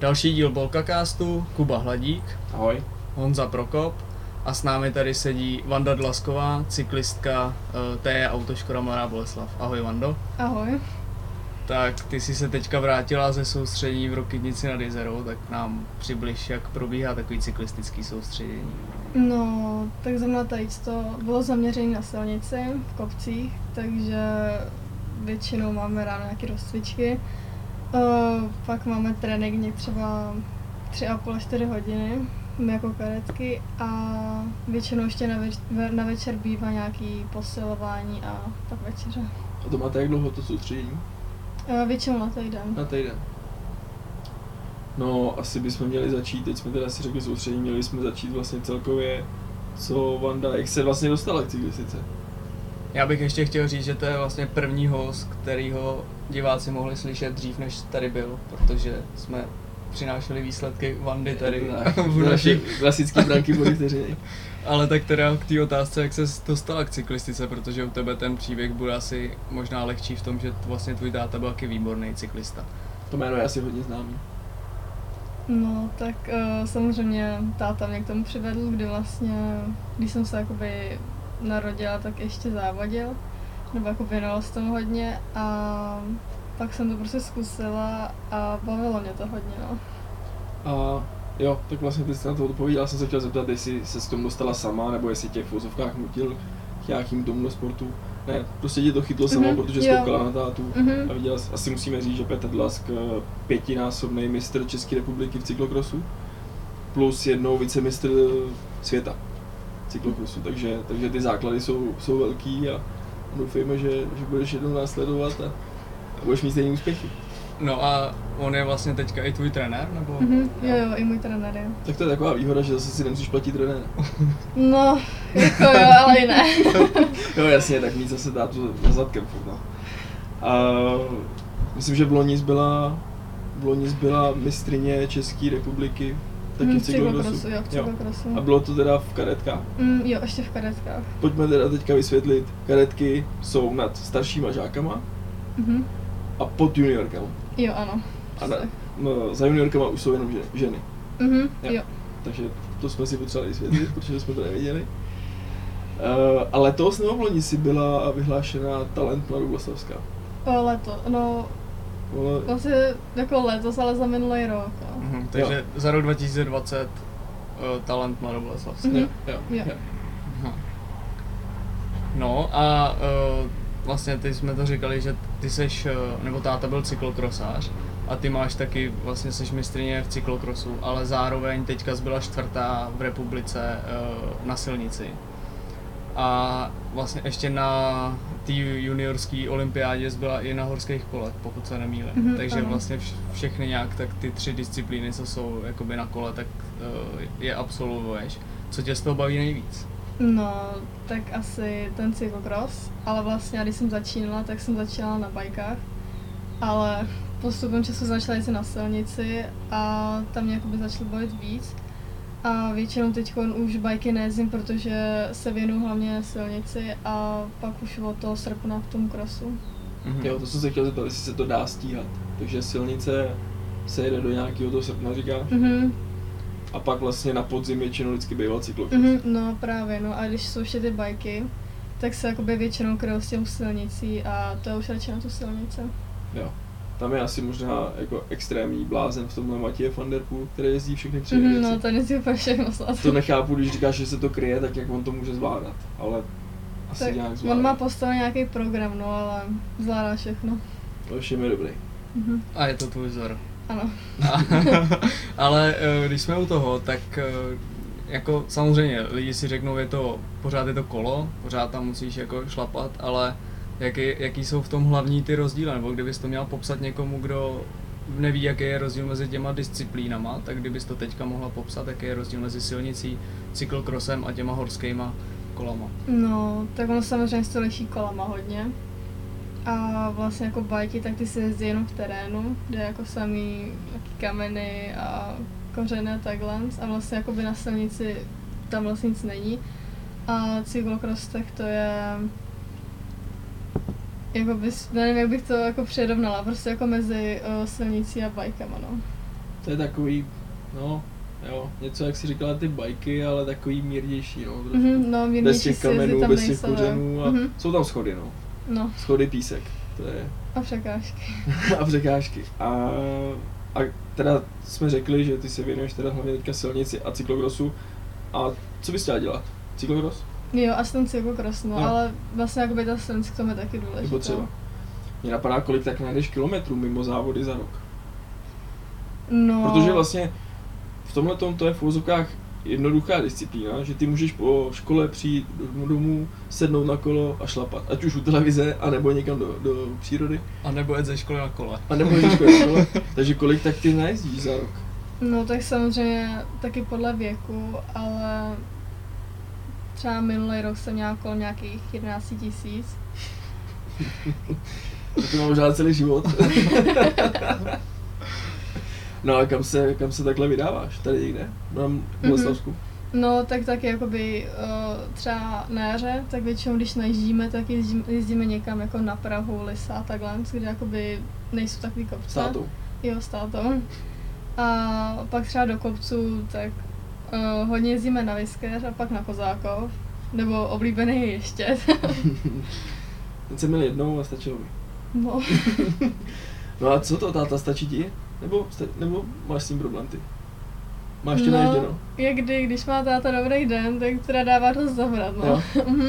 Další díl Bolkacastu, Kuba Hladík, Ahoj. Honza Prokop a s námi tady sedí Vanda Dlasková, cyklistka uh, TJ Autoškoda Mladá Boleslav. Ahoj Vando. Ahoj. Tak ty jsi se teďka vrátila ze soustředění v Rokytnici nad Jezerou, tak nám přibliž, jak probíhá takový cyklistický soustředění. No, tak zrovna tady to bylo zaměřené na silnici v kopcích, takže většinou máme ráno nějaké rozcvičky. Uh, pak máme trénink třeba 3,5 až 4 hodiny, my jako karetky a většinou ještě na, več- ve- na večer bývá nějaký posilování a pak večeře. A to máte jak dlouho to soustředění? Uh, většinou na týden. Na týden. No, asi bychom měli začít, teď jsme teda si řekli soustředění, měli jsme začít vlastně celkově, co Vanda, jak se vlastně dostala k cyklistice. Já bych ještě chtěl říct, že to je vlastně první host, kterýho diváci mohli slyšet dřív, než tady byl, protože jsme přinášeli výsledky Vandy tady v naší naší, klasický branky body vteřiny. ale tak teda k té otázce, jak se dostala k cyklistice, protože u tebe ten příběh bude asi možná lehčí v tom, že vlastně tvůj táta byl taky výborný cyklista. To jméno je asi hodně známý. No, tak uh, samozřejmě táta mě k tomu přivedl, kdy vlastně, když jsem se jakoby narodila, tak ještě závodil, nebo jako věnoval se tomu hodně a pak jsem to prostě zkusila a bavilo mě to hodně, no. A jo, tak vlastně ty jsi na to odpověděl, já jsem se chtěl zeptat, jestli se s tomu dostala sama, nebo jestli tě v vozovkách nutil k nějakým tomu sportu. Ne, prostě tě to chytlo sama, Mhm, protože jo. skoukala na tátu. Mhm. A viděla, jsi- asi musíme říct, že Petr Dlask, eh, pětinásobný mistr České republiky v cyklokrosu, plus jednou vicemistr světa cyklokrosu, takže, takže ty základy jsou, jsou velký a doufejme, že, že budeš jednou následovat a, a budeš mít stejný úspěchy. No a on je vlastně teďka i tvůj trenér, nebo? Mhm, jo, jo, i můj trenér je. Tak to je taková výhoda, že zase si nemusíš platit trenéra. No, jako jo, ale i ne. jo, jasně, tak mít zase tátu za zadkem. furt, No. A myslím, že v Lonis byla, v Lonis byla mistrině České republiky, taky Mhm, v cyklokrosu. cyklo jo, cyklokrosu. A bylo to teda v karetkách. Mm, jo, ještě v karetkách. Pojďme teda teďka vysvětlit, karetky jsou nad staršíma žákama Mhm. a pod juniorkama. Jo, ano. A na, no, za juniorkama už jsou jenom ženy. ženy. Mhm, Jo. jo. Takže to jsme si potřebovali vysvětlit, protože jsme to nevěděli. Uh, a letos nebo v loni si byla vyhlášena talent Mladoboslavská. O, leto, no, Ono, vlastně jako letos, ale za minulý rok, no. Mhm, takže za rok 2020 uh, talent Mladoboleslavský. Mhm. jo, jo, Jo. jo. Aha. No a uh, vlastně ty jsme to říkali, že ty seš, uh, nebo táta byl cyklokrosář a ty máš taky, vlastně seš mistrině v cyklokrosu, ale zároveň teďka byla čtvrtá v republice uh, na silnici. A vlastně ještě na té juniorské olympiádě byla i na horských kolech, pokud se nemýlím. Mhm, Takže ano. vlastně vš- všechny nějak tak ty tři disciplíny, co jsou jakoby na kole, tak uh, je absolvuješ. Co tě z toho baví nejvíc? No, tak asi ten cyklokros, ale vlastně když jsem začínala, tak jsem začínala na bajkách, ale postupem času začala jezdit na silnici a tam mě jakoby začalo bavit víc. A většinou teď už bajky nejezdím, protože se věnuju hlavně silnici a pak už od toho srpna k tomu krosu. Mhm. jo, to jsem se chtěl zeptat, jestli se to dá stíhat. Takže silnice se jede do nějakého toho srpna, říkáš? Mhm, A pak vlastně na podzim většinou vždycky býval cyklokros. mhm, no právě, no a když jsou ještě ty bajky, tak se jakoby většinou kryjou s těm silnicí a to je už radši na tu silnici. Jo. Tam je asi možná jako extrémní blázen v tomhle Matěje van der Poel, který jezdí všechny tři věci. no to není úplně všechno snad. To nechápu, když říkáš, že se to kryje, tak jak on to může zvládat. Ale asi Tak nějak zvládá. on má postavený nějaký program, no ale zvládá všechno. To všem je dobrý. Mhm. A je to tvůj vzor. Ano. Ale eh, když jsme u toho, tak eh, jako samozřejmě lidi si řeknou, je to, pořád je to kolo, pořád tam musíš jako šlapat, ale jaký, jaký jsou v tom hlavní ty rozdíly, nebo kdybys to měl popsat někomu, kdo neví, jaký je rozdíl mezi těma disciplínama, tak kdybys to teďka mohla popsat, jaký je rozdíl mezi silnicí, cyklokrosem a těma horskýma kolama. No, tak ono samozřejmě se to liší kolama hodně. A vlastně jako bajky, tak ty se jezdí jenom v terénu, kde jako samý kameny a kořeny a takhle. A vlastně jako by na silnici tam vlastně nic není. A cyklokros, tak to je jako bys, nevím, jak bych to jako přirovnala, prostě jako mezi uh, silnicí a bajkama, no. To je takový, no, jo, něco jak si říkala ty bajky, ale takový mírnější, no, trošku. Mhm, no, bez mírnější těch si jezdit kamenů, tam bez těch kořenů a Mhm, jsou tam schody, no. No, Schody, písek, to je, a překážky. a překážky. A, a teda jsme řekli, že ty se věnuješ teda hlavně teďka silnici a cyklokrosu. A co bys chtěla dělat? Cyklokros? Jo, a ten cyklokros, no, No. ale vlastně jakoby ta silnice k tomu je taky důležitá. Je potřeba. Mě napadá, kolik tak najdeš kilometrů mimo závody za rok. No, Protože vlastně v tomhle to je v úzokách jednoduchá disciplína, že ty můžeš po škole přijít domů, domů, sednout na kolo a šlapat. Ať už u televize, anebo někam do, do přírody, A nebo jet ze školy na kole. a nebo ze školy na kole. Takže kolik tak ty najezdíš za rok? No tak samozřejmě taky podle věku, ale třeba minulý rok jsem měla kolem nějakých 11 tisíc. To mám možná celý život. no a kam se, kam se takhle vydáváš? Tady někde? V Boleslavsku. No tak taky jakoby uh, třeba na jaře, tak většinou když najíždíme, tak jezdíme, jezdíme někam jako na Prahu, Lisa a takhle, kde jakoby nejsou takový kopce. S tátou. Jo, s tátou. A pak třeba do kopců, tak uh, hodně jezdíme na Vyskeř a pak na Kozákov. Nebo oblíbený ještě. Ten jsem měl jednou a stačilo mi. no. No a co to, táta, stačí ti? Nebo, sta- nebo máš s tím problém ty? Máš tě no, naježděno? jak kdy, když má táta dobrý den, tak teda dává dost zabrat, no. Mhm.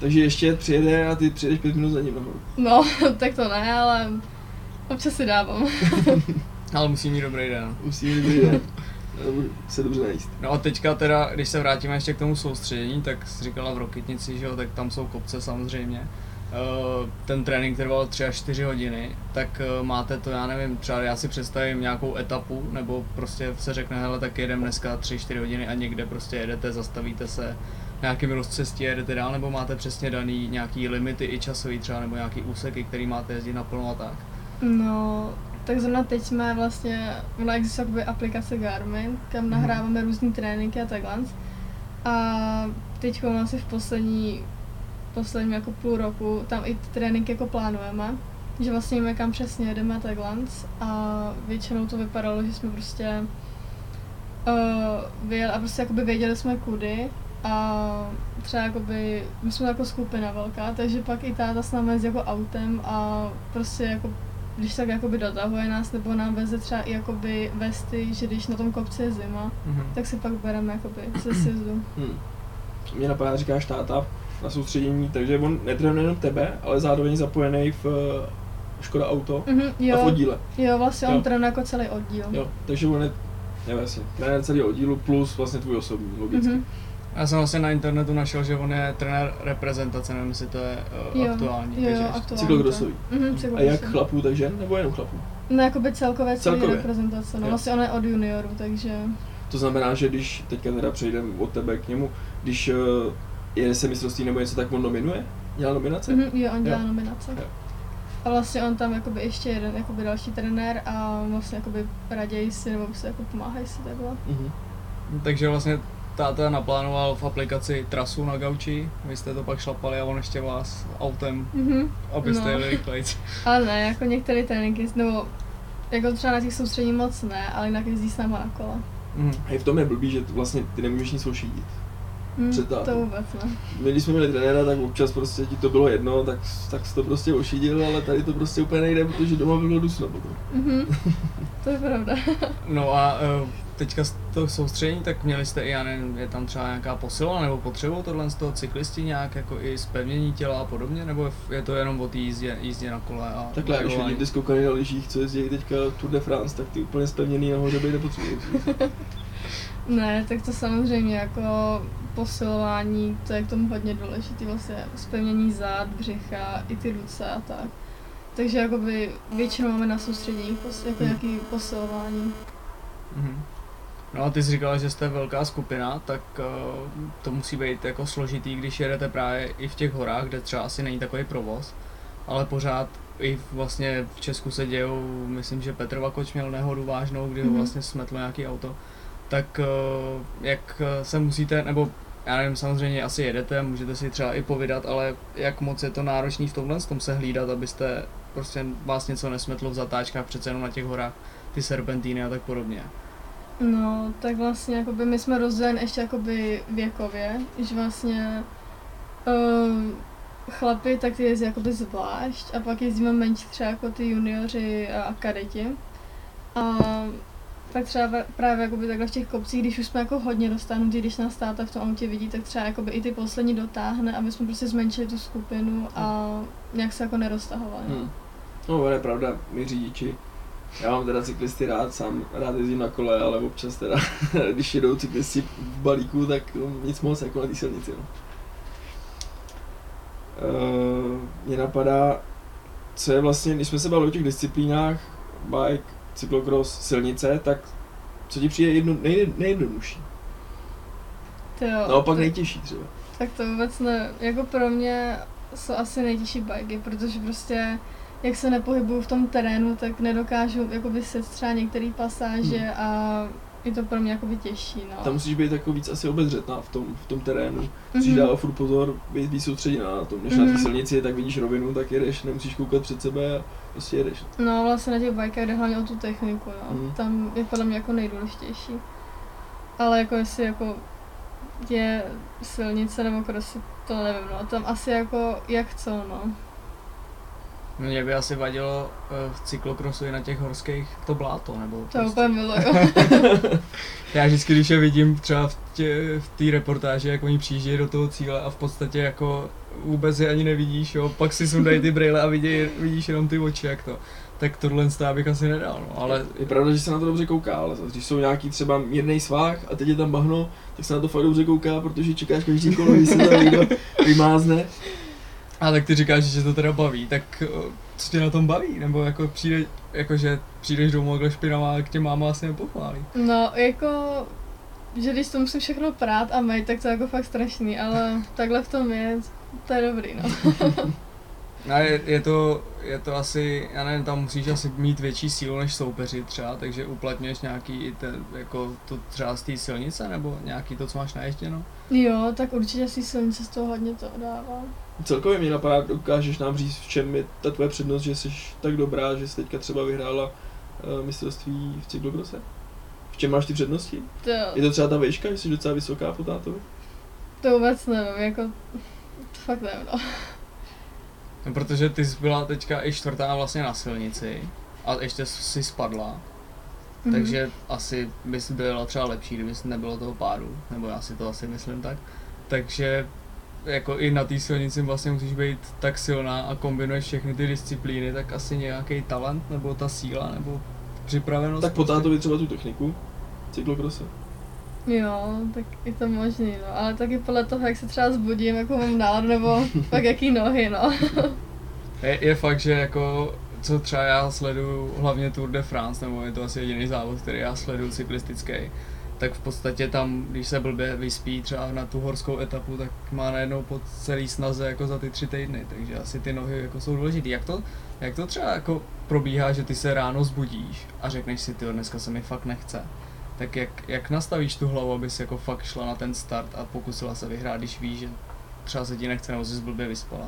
Takže ještě přijede a ty přijedeš pět minut za ním nahoru. no, tak to ne, ale občas si dávám. Ale musí mít dobrý den. Musí být dobrý den. Nebo se dobře najíst. No a teďka teda, když se vrátíme ještě k tomu soustředění, tak jsi říkala v Rokitnici, že jo, tak tam jsou kopce samozřejmě. Eh, Ten trénink trval 3 až 4 hodiny, tak eh, máte to, já nevím, třeba já si představím nějakou etapu, nebo prostě se řekne, hele, tak jedeme dneska 3-4 hodiny a někde prostě jedete, zastavíte se, nějakým rozcestí jedete dál, nebo máte přesně daný nějaký limity i časový třeba, nebo nějaký úseky, který máte jezdit naplno a tak. No, tak zrovna teď jsme vlastně, ona existuje aplikace Garmin, kam Mhm. nahráváme různý tréninky a takhle. A teď asi v poslední, posledním jako půl roku tam i tréninky jako plánujeme, že vlastně víme, kam přesně jedeme a takhle. A většinou to vypadalo, že jsme prostě uh, vyjeli a prostě jakoby věděli jsme kudy a třeba jakoby, my jsme jako skupina velká, takže pak i táta s námi jako autem a prostě jako když tak jakoby dotahuje nás, nebo nám veze třeba i jakoby vesty, že když na tom kopci je zima, Mhm. tak si pak bereme jakoby ze sjezdu. Hmm. Mě napadá, říkáš táta na soustředění, takže on netrénuje jenom tebe, ale zároveň zapojený v eh, Škoda Auto Mhm, a v jo, oddíle. jo, vlastně on Jo. trénuje jako celý oddíl. Jo, takže on je, nevím, trenér celého oddílu plus vlastně tvůj osobní, logicky. Mhm, Já jsem vlastně na internetu našel, že on je trenér reprezentace, nevím, jestli to je uh, jo, aktuální. jo, takže jo, aktuální. Cyklokrossový. Mhm, A jak chlapů, tak žen, nebo jenom chlapů? No jakoby celkově celý Celkově. reprezentace, no Jo. vlastně on je od juniorů, takže To znamená, že když teďka teda přejdeme od tebe k němu, když uh, jede se mistrovství nebo něco, tak on nominuje? Dělá nominace? mhm, jo, on dělá Jo. nominace. Jo. A vlastně on tam jakoby ještě jeden jakoby další trenér a vlastně jakoby raději si nebo si jako pomáhají si takhle. Mhm. Takže vlastně táta naplánoval v aplikaci trasu na gauči, vy jste to pak šlapali a on ještě vás autem, Mhm. abyste No. jeli rychlejc. Ale ne, jako některé tréninky, nebo jako třeba na těch soustředí moc ne, ale jinak jezdí s náma na kole. Mhm. A i v tom je blbý, že vlastně ty nemůžeš nic ošidit. Před tátou. to vůbec ne. My když jsme měli trenéra, tak občas prostě ti to bylo jedno, tak, tak jsi to prostě ošidil, ale tady to prostě úplně nejde, protože doma bylo dusno potom. Mhm. to je pravda. No a eh, teďka z toho soustředění, tak měli jste i, já nevím, je tam třeba nějaká posila, nebo potřebují tohle z toho cyklisti nějak jako i zpevnění těla a podobně, nebo je to jenom o té jízdě, jízdě na kole a Takhle, když vidíte skoukali na lyžích, co jezdí teďka Tour de France, tak ty úplně spevněný nahoře být nepotřebují. ne, tak to samozřejmě jako posilování, to je k tomu hodně důležité, vlastně zpevnění zád, břicha, i ty ruce a tak. Takže jakoby většinou máme na soustředění pos, jako Hmm. nějaký posilování. Mhm. No a ty jsi říkala, že jste velká skupina, tak uh, to musí být jako složitý, když jedete právě i v těch horách, kde třeba asi není takový provoz, ale pořád i vlastně v Česku se dějou, myslím, že Petr Vakoč měl nehodu vážnou, kdy ho Mhm. vlastně smetlo nějaký auto, tak uh, jak se musíte, nebo já nevím, samozřejmě asi jedete, můžete si třeba i povídat, ale jak moc je to náročný v tomhle, v tom se hlídat, abyste prostě vás něco nesmetlo v zatáčkách, přece jenom na těch horách, ty serpentíny a tak podobně. No, tak vlastně jakoby my jsme rozděleni ještě jakoby věkově, že vlastně um, chlapi tak ty jezdí jakoby zvlášť a pak jezdíme menší třeba jako ty junioři a kadeti. A pak třeba právě jakoby takhle v těch kopcích, když už jsme jako hodně dostáhnutí, když nás táta v tom autě vidí, tak třeba jakoby i ty poslední dotáhne, aby jsme prostě zmenšili tu skupinu a nějak se jako neroztahovali. Hmm. No, to je pravda, my řidiči. Já mám teda cyklisty rád, sám rád jezdím na kole, ale občas teda, když jedou cyklisti v balíku, tak no, nic moc jako na té silnici. No. Uh, mě napadá, co je vlastně, když jsme se bavili o těch disciplínách, bike, cyklokros, silnice, tak co ti přijde jedno, nej, nejjednodušší? To jo, Naopak to, nejtěžší třeba. Tak to vůbec ne. Jako pro mě jsou asi nejtěžší bajky, protože prostě jak se nepohybuju v tom terénu, tak nedokážu jakoby set třeba některé pasáže hmm. a je to pro mě jakoby těžší, no. Tam musíš být jako víc asi obezřetná v tom, v tom terénu. Musíš Mhm. dávat furt pozor, být víc soustředěná na tom. Než na té Mhm. silnici, tak vidíš rovinu, tak jedeš, nemusíš koukat před sebe a prostě jedeš. No vlastně na těch bajkách jde hlavně o tu techniku, no. Mhm. Tam je podle mě jako nejdůležitější. Ale jako jestli jako je silnice nebo krosy, to nevím, no. Tam asi jako jak co, no. Mě by asi vadilo eh, v cyklokrosu i na těch horských to bláto, nebo To prostě- úplně miluju. Já vždycky, když je vidím třeba v té v té reportáži, jak oni přijíždějí do toho cíle a v podstatě jako vůbec je ani nevidíš, jo, pak si sundají ty brýle a vidí, vidíš jenom ty oči, jak to. Tak tohle já bych asi nedal, no, ale Je pravda, že se na to dobře kouká, ale zase, když jsou nějaký třeba mírný svah a teď je tam bahno, tak se na to fakt dobře kouká, protože čekáš každý kolo, když se tam někdo vymázne. A tak ty říkáš, že to teda baví, tak o, co tě na tom baví? Nebo jako přijde, jakože přijdeš domů takhle špinavá, jak tě máma asi nepochválí. No, jako, že když to musím všechno prát a mít, tak to je jako fakt strašný, ale takhle v tom je, to je dobrý, no. A je, je, to, je to asi, já nevím, tam musíš asi mít větší sílu než soupeři třeba, takže uplatňuješ nějaký i ten, jako to třeba z té silnice, nebo nějaký to, co máš naježděno? Jo, tak určitě si silnice z toho hodně to dává. Celkově mě napadá, dokážeš nám říct, v čem je ta tvoje přednost, že jsi tak dobrá, že jsi teďka třeba vyhrála uh, mistrovství v cyklokrose? V čem máš ty přednosti? To, Je to třeba ta výška, že jsi docela vysoká po tátovi? to vůbec nevím, jako, to fakt nevím, no. No, protože ty jsi byla teďka i čtvrtá vlastně na silnici a ještě si spadla, Mhm. takže asi bys byla třeba lepší, kdyby nebylo toho pádu, nebo já si to asi myslím tak. Takže jako i na té silnici vlastně musíš být tak silná a kombinuješ všechny ty disciplíny, tak asi nějaký talent, nebo ta síla, nebo připravenost. Tak po prostě. tátovi třeba tu techniku cyklokrose. Jo, tak je to možný, no, ale taky podle toho, jak se třeba zbudím, jako mám náladu, nebo pak jaký nohy, no. Je, je fakt, že jako co třeba já sleduju hlavně Tour de France, nebo je to asi jediný závod, který já sleduju cyklistický, tak v podstatě tam, když se blbě vyspí třeba na tu horskou etapu, tak má najednou po celý snaze jako za ty tři týdny, takže asi ty nohy jako jsou důležitý. Jak to, jak to třeba jako probíhá, že ty se ráno zbudíš a řekneš si, ty dneska se mi fakt nechce. Tak jak, jak nastavíš tu hlavu, abys jako fakt šla na ten start a pokusila se vyhrát, když víš, že třeba se ti nechce nebo jsi blbě vyspala.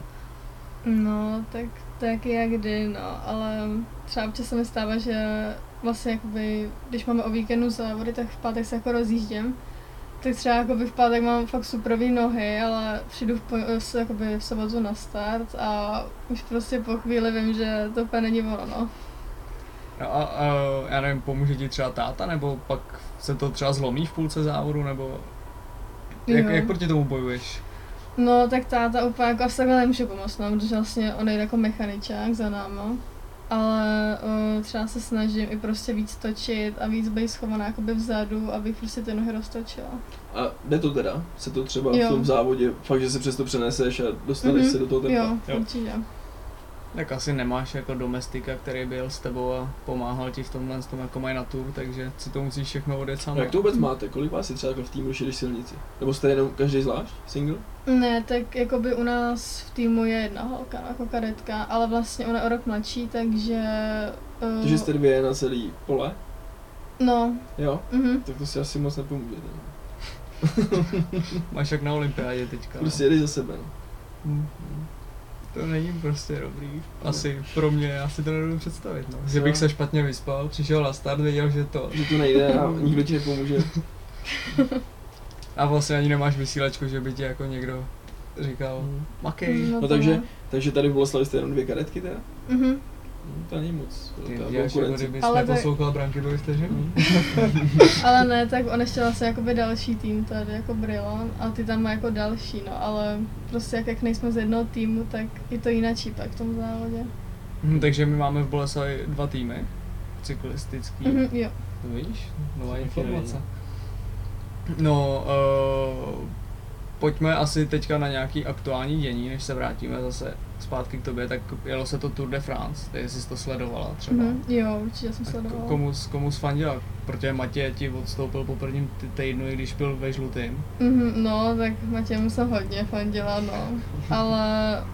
No, tak to jak kdy, no, ale třeba občas se mi stává, že vlastně jakoby, když máme o víkendu závody, tak v pátek se jako rozjíždím. Tak třeba jakoby v pátek mám fakt superový nohy, ale přijdu v, po, jakoby v sobotu na start a už prostě po chvíli vím, že to úplně není ono, no. No a, a já nevím, pomůže ti třeba táta, nebo pak se to třeba zlomí v půlce závodu, nebo jak, Jo. jak proti tomu bojuješ? No, tak táta úplně jako asi takhle nemůže pomoct, no, protože vlastně on jde jako mechaničák za náma. Ale uh, třeba se snažím i prostě víc točit a víc být schovaná jakoby vzadu, abych prostě ty nohy roztočila. A jde to teda? Se to třeba Jo. v tom závodě, fakt, že se přesto přeneseš a dostaneš Mhm. se do toho tempa? Jo, Jo. určitě. Tak asi nemáš jako domestika, který byl s tebou a pomáhal ti v tomhle tom, jako mají na tour, takže si to musíš všechno odjet sám. Jak to vůbec máte? Kolik vás je třeba jako v týmu, když silnici? Nebo jste jenom každý zvlášť? Single? Ne, tak jakoby u nás v týmu je jedna holka, no, jako kadetka, ale vlastně ona je o rok mladší, takže... Uh, Takže jste dvě na celý pole? No, Jo? mhm. Tak to si asi moc nepomůžete. Máš jak na olympiádě teďka. no. Prostě jedeš za sebe. No. Hm. to není prostě dobrý. Asi pro mě, já si to nedovedu představit, no. Že bych se špatně vyspal, přišel na start, věděl, že to. Že to nejde a nikdo ti nepomůže. A vlastně ani nemáš vysílačku, že by ti jako někdo říkal, Mm. makej. No No to takže, takže tady v Boleslavi jste jenom dvě karetky teda? Mhm. Hm, To není moc. Ty velká děláš jako konkurence. kdyby Ale jsme tak- poslouchal branky byli vteřiny. Hm. Ale ne, tak on ještě vlastně jakoby další tým tady, jako Brilon, a ty tam má jako další, no, ale prostě jak, jak nejsme z jednoho týmu, tak je to jinačí pak v tom závodě. Hm, takže my máme v Boleslavi dva týmy, cyklistický. Mhm, jo. To vidíš, nová informace. No, uh, pojďme asi teďka na nějaký aktuální dění, než se vrátíme zase zpátky k tobě, tak jelo se to Tour de France, ty jsi to sledovala třeba. Mhm, jo, určitě jsem sledovala. komu, komu sfandila? Protože Matěj ti odstoupil po prvním týdnu, i když byl ve žlutým. Mhm, no, tak Matějmu jsem hodně fandila, no. Ale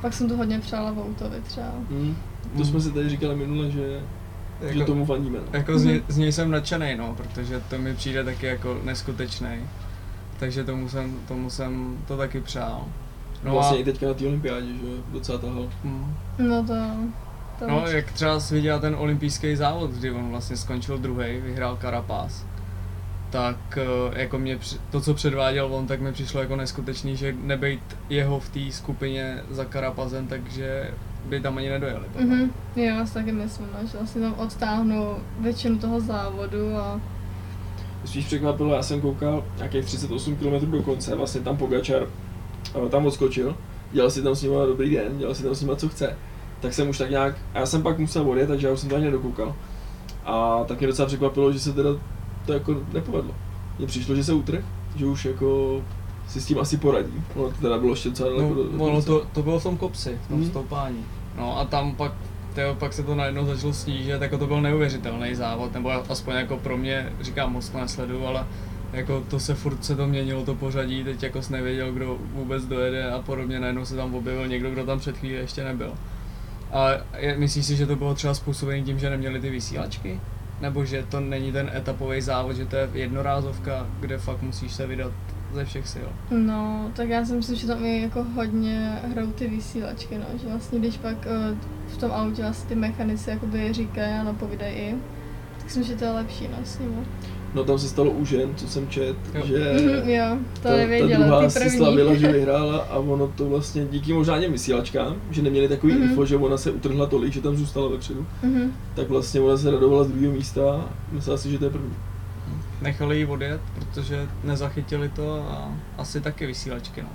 pak jsem to hodně přála Voutovi třeba. Hm. To jsme si tady říkali minule, že, že tomu fandíme. No. Jako z, něj, z něj jsem nadšený, no, protože to mi přijde taky jako neskutečný. Takže tomu jsem, tomu jsem to taky přál. No vlastně i teďka na té olympiádě, že jo, docela tahal. mm, No to... to no, jak třeba jsi viděl ten olympijský závod, kdy on vlastně skončil druhý, vyhrál Karapás, tak eh, jako mě, to, co předváděl on, tak mi přišlo jako neskutečný, že nebejt jeho v té skupině za Karapazem, takže by tam ani nedojeli. Mhm, jo, já si taky myslím, no, že vlastně tam odtáhnu většinu toho závodu a... Spíš překvapilo, já jsem koukal nějakých 38 km do konce, vlastně tam Pogačar eh, tam odskočil, dělal si tam s nima dobrý den, dělal si tam s nima co chce. Tak jsem už tak nějak, a já jsem pak musel odjet, takže já už jsem to ani nedokoukal. A tak mě docela překvapilo, že se teda to jako nepovedlo. Mně přišlo, že se utrh, že už jako si s tím asi poradí. Ono to teda bylo ještě docela daleko do, do No, ono to, to bylo v tom kopci, v tom Mhm. stoupání. No a tam pak, tyjo, pak se to najednou začalo snížit, jako to byl neuvěřitelný závod, nebo aspoň jako pro mě, říkám, moc to nesledu, ale jako to se furt se to měnilo to pořadí, teď jako jsi nevěděl, kdo vůbec dojede a podobně, najednou se tam objevil někdo, kdo tam před chvíli ještě nebyl. A je, myslíš si, že to bylo třeba způsobené tím, že neměli ty vysílačky? Nebo že to není ten etapový závod, že to je jednorázovka, kde fakt musíš se vydat ze všech sil? No, tak já si myslím, že tam je jako hodně hrajou ty vysílačky, no, že vlastně když pak uh, v tom autě vlastně ty mechanici jakoby říkají a napovídají i, tak si myslím, že to je lepší, no, s nimi. No tam se stalo u žen, co jsem čet, Jo. že Mhm, jo, to ta, ta nevěděla, druhá ty si slavila, že vyhrála a ono to vlastně díky možná těm vysílačkám, že neměli takový Mhm. info, že ona se utrhla tolik, že tam zůstala vepředu, Mhm. tak vlastně ona se radovala z druhého místa a myslela si, že to je první. Nechali ji odjet, protože nezachytili to a asi taky vysílačky, no.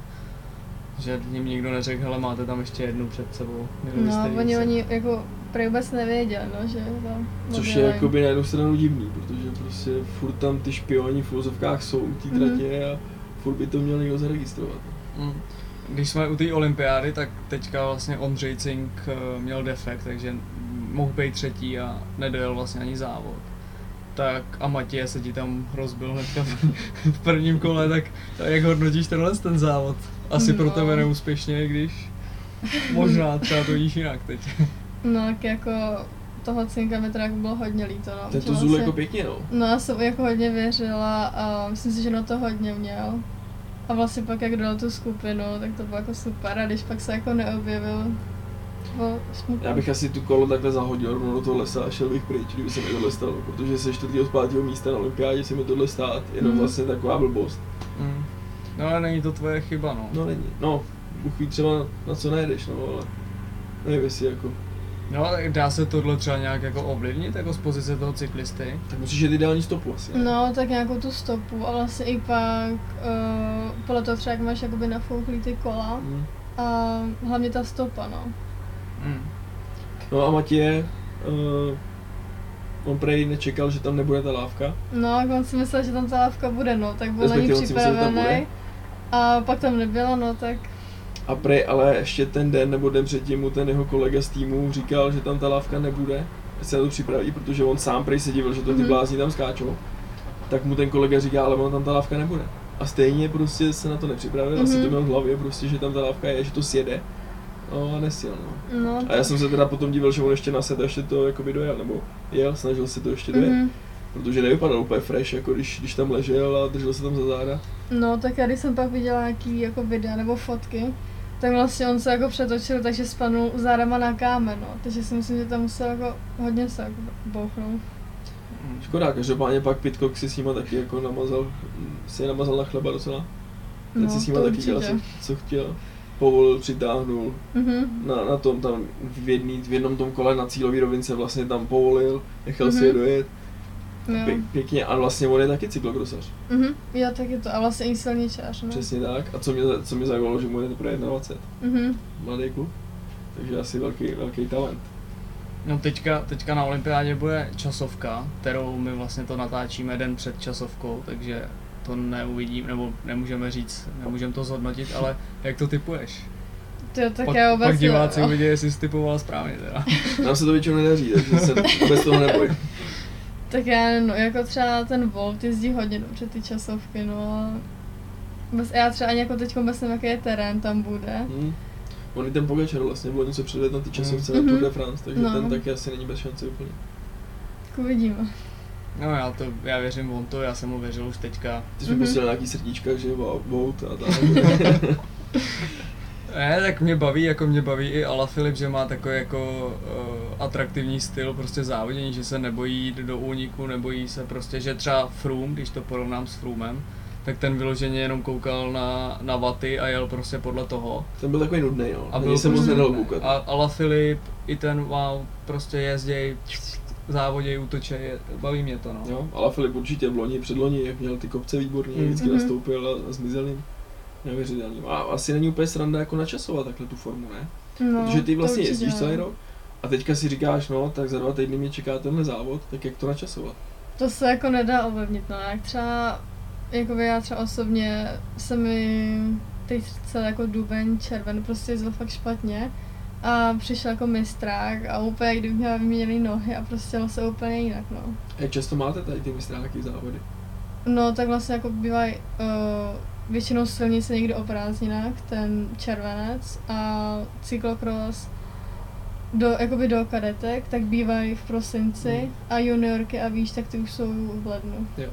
Že jim nikdo neřekl, hele, máte tam ještě jednu před sebou. měli No, oni, se." oni jako prej vůbec nevěděli, no, že tam Což je jakoby na jednu stranu divný, protože prostě furt tam ty špioni v úzovkách jsou u té Mhm. tratě a furt by to měl někdo zaregistrovat. Mm. Když jsme u té olympiády, tak teďka vlastně Ondřej Cink eh, měl defekt, takže mohl být třetí a nedojel vlastně ani závod. Tak a Matěj se ti tam rozbil hnedka v, v prvním kole, tak jak hodnotíš tenhle ten závod? Asi pro No. tebe neúspěšně, když možná třeba to vidíš jinak teď. No, tak jako toho cinka mi teda jako bylo hodně líto, no. Ten to vlastně- jako pěkně, no. No, já jsem jako hodně věřila a myslím si, že na to hodně měl. A vlastně pak, jak dal tu skupinu, tak to bylo jako super a když pak se jako neobjevil, bylo smutné. Já bych asi tu kolo takhle zahodil rovnou do toho lesa a šel bych pryč, kdyby se mi tohle stalo, protože se čtvrtého z pátého místa na olympiádě se mi tohle stát, jenom Mhm. vlastně taková blbost. Mm. No ale není to tvoje chyba, no. No není, no, Bůh ví třeba na co najedeš, no, ale nevím jestli jako, No, tak dá se tohle třeba nějak jako ovlivnit, jako z pozice toho cyklisty? tak musíš jít ideální stopu asi. ne? No, tak nějakou tu stopu a vlastně i pak uh, podle toho třeba, jak máš jakoby nafouklý ty kola Mm. a hlavně ta stopa, no. Mm. No a Matěje, uh, on prej nečekal, že tam nebude ta lávka, No, jak on si myslel, že tam ta lávka bude, no, tak byl na ní připravený. A pak tam nebyla, no, tak a prej ale ještě ten den nebo den předtím mu ten jeho kolega z týmu říkal, že tam ta lávka nebude, se na to připraví, protože on sám prej se divil, že to ty Mhm. blázni tam skáčou. Tak mu ten kolega říká, ale on tam ta lávka nebude. A stejně prostě se na to nepřipravil, asi Mhm. to měl v hlavě prostě, že tam ta lávka je, že to sjede. No a nesjel, no. no. A já jsem se teda potom divil, že on ještě na set a ještě to jakoby dojel, nebo jel, snažil se to ještě dojet, Mhm. protože nevypadal úplně fresh, jako když, když tam ležel a držel se tam za záda. No, tak já když jsem pak viděla nějaký jako videa nebo fotky, tak vlastně on se jako přetočil, takže spadnul zádama na kámen, no. Takže si myslím, že tam musel jako hodně se jako bouchnout. Škoda, každopádně pak Pitcock si s nima taky jako namazal, si je namazal na chleba docela. Ten si s nima No, taky dělal, co, co chtěl. Povolil, přitáhnul, Mhm. na, na tom tam v, jedný, v jednom tom kole na cílový rovince vlastně tam povolil, nechal si Mhm. je dojet. Jo. Pě, pěkně a vlastně on je taky cyklokrosař. Mhm. Jo, tak je to. A vlastně i silničář, no. Přesně tak. A co mě, co mě zajímalo, že mu je teprve 21. Mhm. Mladý kluk. Takže asi velký, velký talent. No teďka, teďka na olympiádě bude časovka, kterou my vlastně to natáčíme den před časovkou, takže to neuvidím, nebo nemůžeme říct, nemůžeme to zhodnotit, ale jak to typuješ? Jo, tak pak, já vůbec pak diváci nevím. uvidí, jestli jsi typoval správně teda. Nám se to většinou nedaří, takže se vůbec toho nebojím. Tak já no, jako třeba ten Volt jezdí hodně dobře ty časovky, no a vůbec, já třeba ani jako teď vůbec nevím, jaký je terén tam bude. Hmm. On i ten Pogačar vlastně bylo něco předvedl na ty časovce Mhm. na Tour de France, takže No. ten taky asi není bez šance úplně. Tak uvidíme. No já to, já věřím on to, já jsem mu věřil už teďka. Ty jsi mi Mhm. posílal nějaký srdíčka, že wow, a tak. Ne, tak mě baví, jako mě baví i Alaphilippe, že má takový jako uh, atraktivní styl prostě závodění, že se nebojí jít do úniku, nebojí se prostě, že třeba Froome, když to porovnám s Froomem, tak ten vyloženě jenom koukal na, na vaty a jel prostě podle toho. ten byl takový nudný, jo. A A byl se moc prostě nedal nudný. koukat. A Alaphilippe, i ten wow, prostě jezděj, závoděj, útočej, baví mě to no. Jo, ale Filip určitě v loni, předloni, jak měl ty kopce výborný, Mhm. vždycky Mhm. nastoupil a, a zmizel jim. Neuvěřitelný. A asi není úplně sranda jako načasovat takhle tu formu, ne? No, Protože ty vlastně jezdíš celý rok a teďka si říkáš, no, tak za dva týdny mě čeká tenhle závod, tak jak to načasovat? To se jako nedá ovlivnit, no. Jak třeba, jakoby já třeba osobně se mi teď celý jako duben, červen prostě jezdil fakt špatně. A přišel jako mistrák a úplně, kdybych měla vyměněný nohy a prostě se úplně jinak, no. Jak často máte tady ty mistráky závody? No, tak vlastně jako bývají uh, většinou silnice někdy o prázdninách, ten červenec a cyklokros do, jakoby do kadetek, tak bývají v prosinci Hmm. a juniorky a víš, tak ty už jsou v lednu. Mě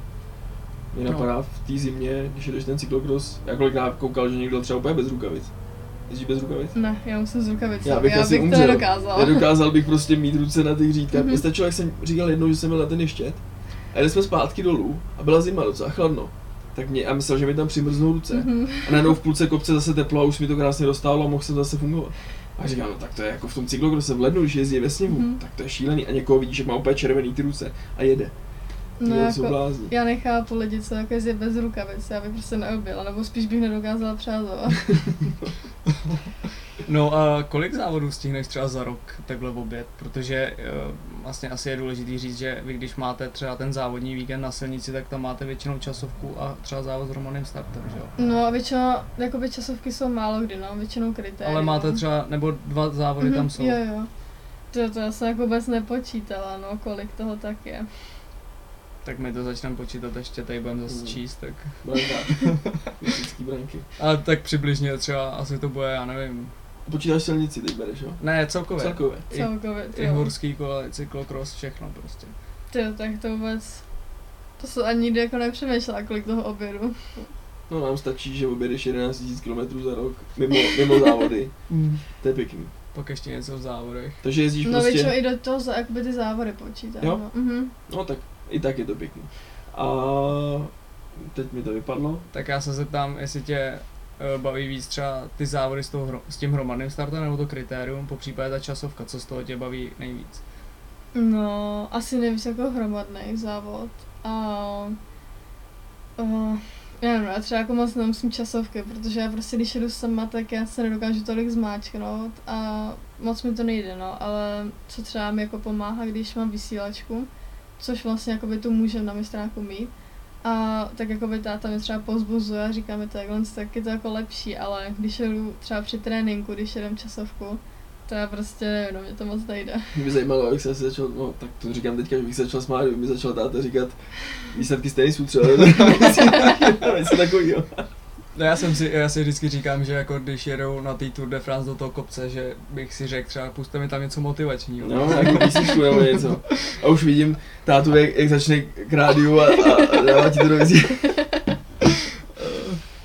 No. napadá v té zimě, když jdeš ten cyklokros, já kolikrát koukal, že někdo třeba úplně bez rukavic. Jezdíš bez rukavic? Ne, já musím z rukavic. Já bych já asi bych to umřel. nedokázala. Já dokázal bych prostě mít ruce na těch řídkách. Mhm. Mm-hmm. Stačilo, jak jsem říkal jednou, že jsem byl na ten ještět a jeli jsme zpátky dolů a byla zima docela chladno. Tak mě, já myslel, že mi tam přimrznou ruce. Mhm. A najednou v půlce kopce zase teplo a už mi to krásně dostalo a mohl jsem zase fungovat. A říkám, no tak to je jako v tom cyklokrose v lednu, když jezdí ve sněhu, Mhm. tak to je šílený. A někoho vidíš, že má úplně červený ty ruce a jede. No, Jo, jako, blázni. já nechápu lidi, co jako jezdí bez rukavic, já bych prostě neobjela, nebo spíš bych nedokázala přázovat. No a kolik závodů stihneš třeba za rok takhle v oběd? Protože eh, vlastně asi je důležitý říct, že vy když máte třeba ten závodní víkend na silnici, tak tam máte většinou časovku a třeba závod s hromadným startem, že jo? No a většinou, jakoby časovky jsou málo kdy, no, většinou kritérium. Ale máte třeba, nebo dva závody Mhm, tam jsou. Jo, jo. To, to já jsem jako vůbec nepočítala, no, kolik toho tak je. Tak my to začneme počítat ještě, tady budeme zase Mhm. číst, tak... Branka. Klasický branky. A tak přibližně třeba asi to bude, já nevím. Počítáš silnici, teď bereš, jo? Ne, celkově. Celkově. I, Celkově, i horský kole, cyklokros, všechno prostě. Tyjo, tak to vůbec... To jsem ani nikdy jako nepřemýšlela, kolik toho obědu. No nám stačí, že objedeš 11 000 km za rok, mimo, mimo závody. To je pěkný. Pak ještě něco v závodech. Takže jezdíš No prostě... většinou i do toho, jakoby ty závody počítám. Jo? No. Mhm. No tak i tak je to pěkný. A teď mi to vypadlo. Tak já se zeptám, jestli tě eh, baví víc třeba ty závody s, tou, hro- s tím hromadným startem nebo to kritérium, po případě ta časovka, co z toho tě baví nejvíc? No, asi nejvíc jako hromadný závod. A... Uh, já nevím, já třeba jako moc nemusím časovky, protože já prostě když jedu sama, tak já se nedokážu tolik zmáčknout a moc mi to nejde, no, ale co třeba mi jako pomáhá, když mám vysílačku, což vlastně jakoby tu můžem na mistráku mít, a tak jako by táta mě třeba pozbuzuje a říká mi takhle, tak je to jako lepší, ale když jedu třeba při tréninku, když jedem časovku, to já prostě nevím, no, mě to moc nejde. Mě zajímalo, jak jsem si začal, no tak to říkám teďka, že bych se začal smát, kdyby mi začal táta říkat výsledky z tenisu třeba, nebo něco takového. No já jsem si, já si vždycky říkám, že jako když jedou na té Tour de France do toho kopce, že bych si řekl třeba puste mi tam něco motivačního. No, jako písničku nebo něco. A už vidím tátu, jak, jak začne k rádiu a, a dává ti to do věcí.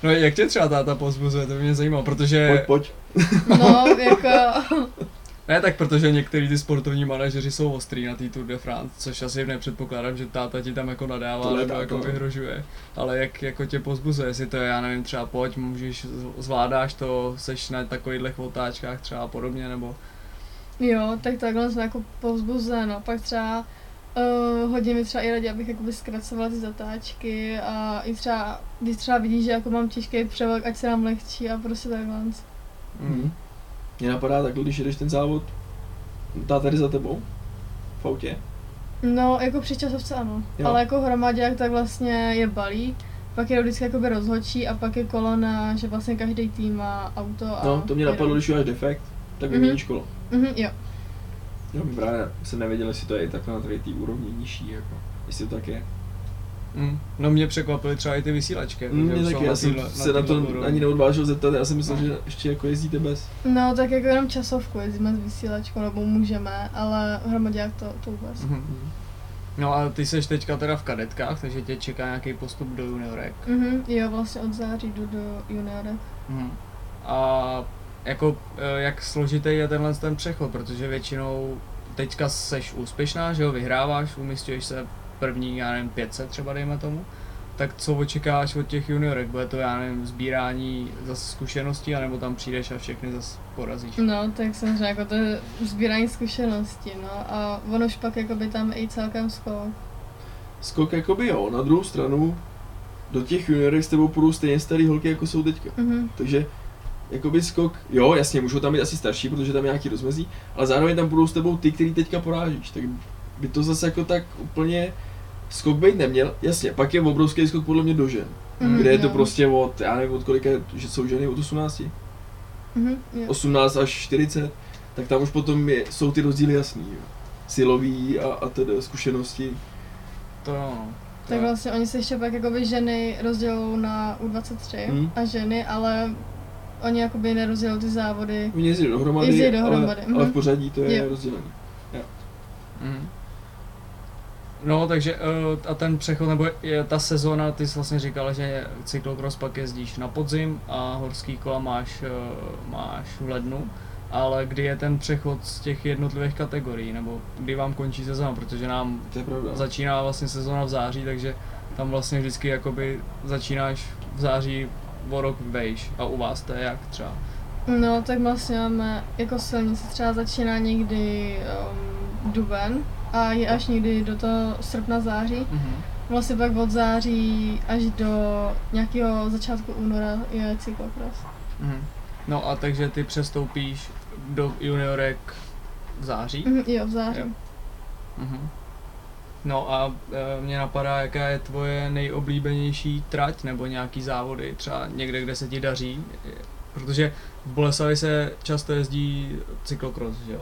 No jak tě třeba táta pozbuzuje, to by mě zajímalo, protože... Pojď, pojď. No, jako, Ne, tak protože některý ty sportovní manažeři jsou ostrý na té Tour de France, což asi nepředpokládám, že táta ti tam jako nadává Tohle nebo jako vyhrožuje. Ale jak jako tě pozbuzuje, jestli to je, já nevím, třeba pojď, můžeš, zvládáš to, seš na takovýchhle otáčkách třeba a podobně, nebo... jo, tak takhle jsme jako povzbuzuje, no. Pak třeba uh, hodně mi třeba i radí, abych jakoby zkracovala ty zatáčky a i třeba, když třeba vidíš, že jako mám těžký převod, ať se nám lehčí a prostě takhle. Mhm. Mně napadá takhle, když jedeš ten závod, tá tady za tebou, v autě. No, jako při časovce ano, Jo. ale jako hromadák tak vlastně je balí, pak je vždycky jakoby rozhodčí a pak je kolona, že vlastně každý tým má auto a No, to mě jedou. napadlo, když uděláš defekt, tak Mhm. vyměníš kolo. Mhm, jo. Jo, my právě jsem nevěděl, jestli to je i takhle na tady té úrovni nižší, jako, jestli to tak je. Mm. No mě překvapily třeba i ty vysílačky. jako, že Mě taky, já jsem týhle- se na to úrovni. ani neodvážil zeptat, já jsem myslel, No. že ještě jako jezdíte bez. No, tak jako jenom časovku jezdíme s vysílačkou, nebo můžeme, ale hromadák to, to vůbec. Mhm. No a ty seš teďka teda v kadetkách, takže tě čeká nějaký postup do juniorek. Mhm, jo, vlastně od září jdu do juniorek. Mhm. A jako eh, jak složitý je tenhle ten přechod, protože většinou teďka seš úspěšná, že jo, vyhráváš, umistuješ se první, já nevím, 500 třeba dejme tomu, tak co očekáváš od těch juniorek? Bude to, já nevím, sbírání zase zkušeností, anebo tam přijdeš a všechny zase porazíš? No, tak samozřejmě jako to je sbírání zkušeností, no a ono už pak jako by tam i celkem skok. Skok jakoby jo, na druhou stranu do těch juniorek s tebou půjdou stejně starý holky, jako jsou teďka. Mhm. Takže jakoby skok, jo, jasně, můžou tam být asi starší, protože tam je nějaký rozmezí, ale zároveň tam budou s tebou ty, který teďka porážíš, tak by to zase jako tak úplně skok být neměl. Jasně, pak je obrovský skok podle mě do žen, Mhm, kde je to prostě od, já nevím od kolika, je- že jsou ženy od 18, Mhm, jo. 18 až 40, tak tam už potom je, jsou ty rozdíly jasný, jo. Silový a, a tedy zkušenosti. To no. Tak vlastně oni se ještě pak jakoby ženy rozdělou na U23 Hmm. a ženy, ale oni jakoby nerozdělou ty závody. Oni jezdí dohromady, Jezdí ale, dohromady, ale v mhm. pořadí to je Jo. rozdělený. Mhm. No, takže eh, a ten přechod, nebo je ta sezóna, ty jsi vlastně říkal, že cyklokros pak jezdíš na podzim a horský kola máš, eh, máš v lednu, ale kdy je ten přechod z těch jednotlivých kategorií, nebo kdy vám končí sezóna, protože nám To je pravda. začíná vlastně sezóna v září, takže tam vlastně vždycky jakoby začínáš v září o rok vejš a u vás to je jak třeba? No, tak vlastně máme jako silnice třeba začíná někdy um, duben a je až někdy do toho srpna září. Mhm. Vlastně pak od září až do nějakého začátku února je cyklokros. Mhm. No a takže ty přestoupíš do juniorek v září? Mhm, jo, v září. Jo. Mhm. No a e, mě napadá, jaká je tvoje nejoblíbenější trať nebo nějaký závody, třeba někde, kde se ti daří, protože v Boleslavi se často jezdí cyklokros, že jo?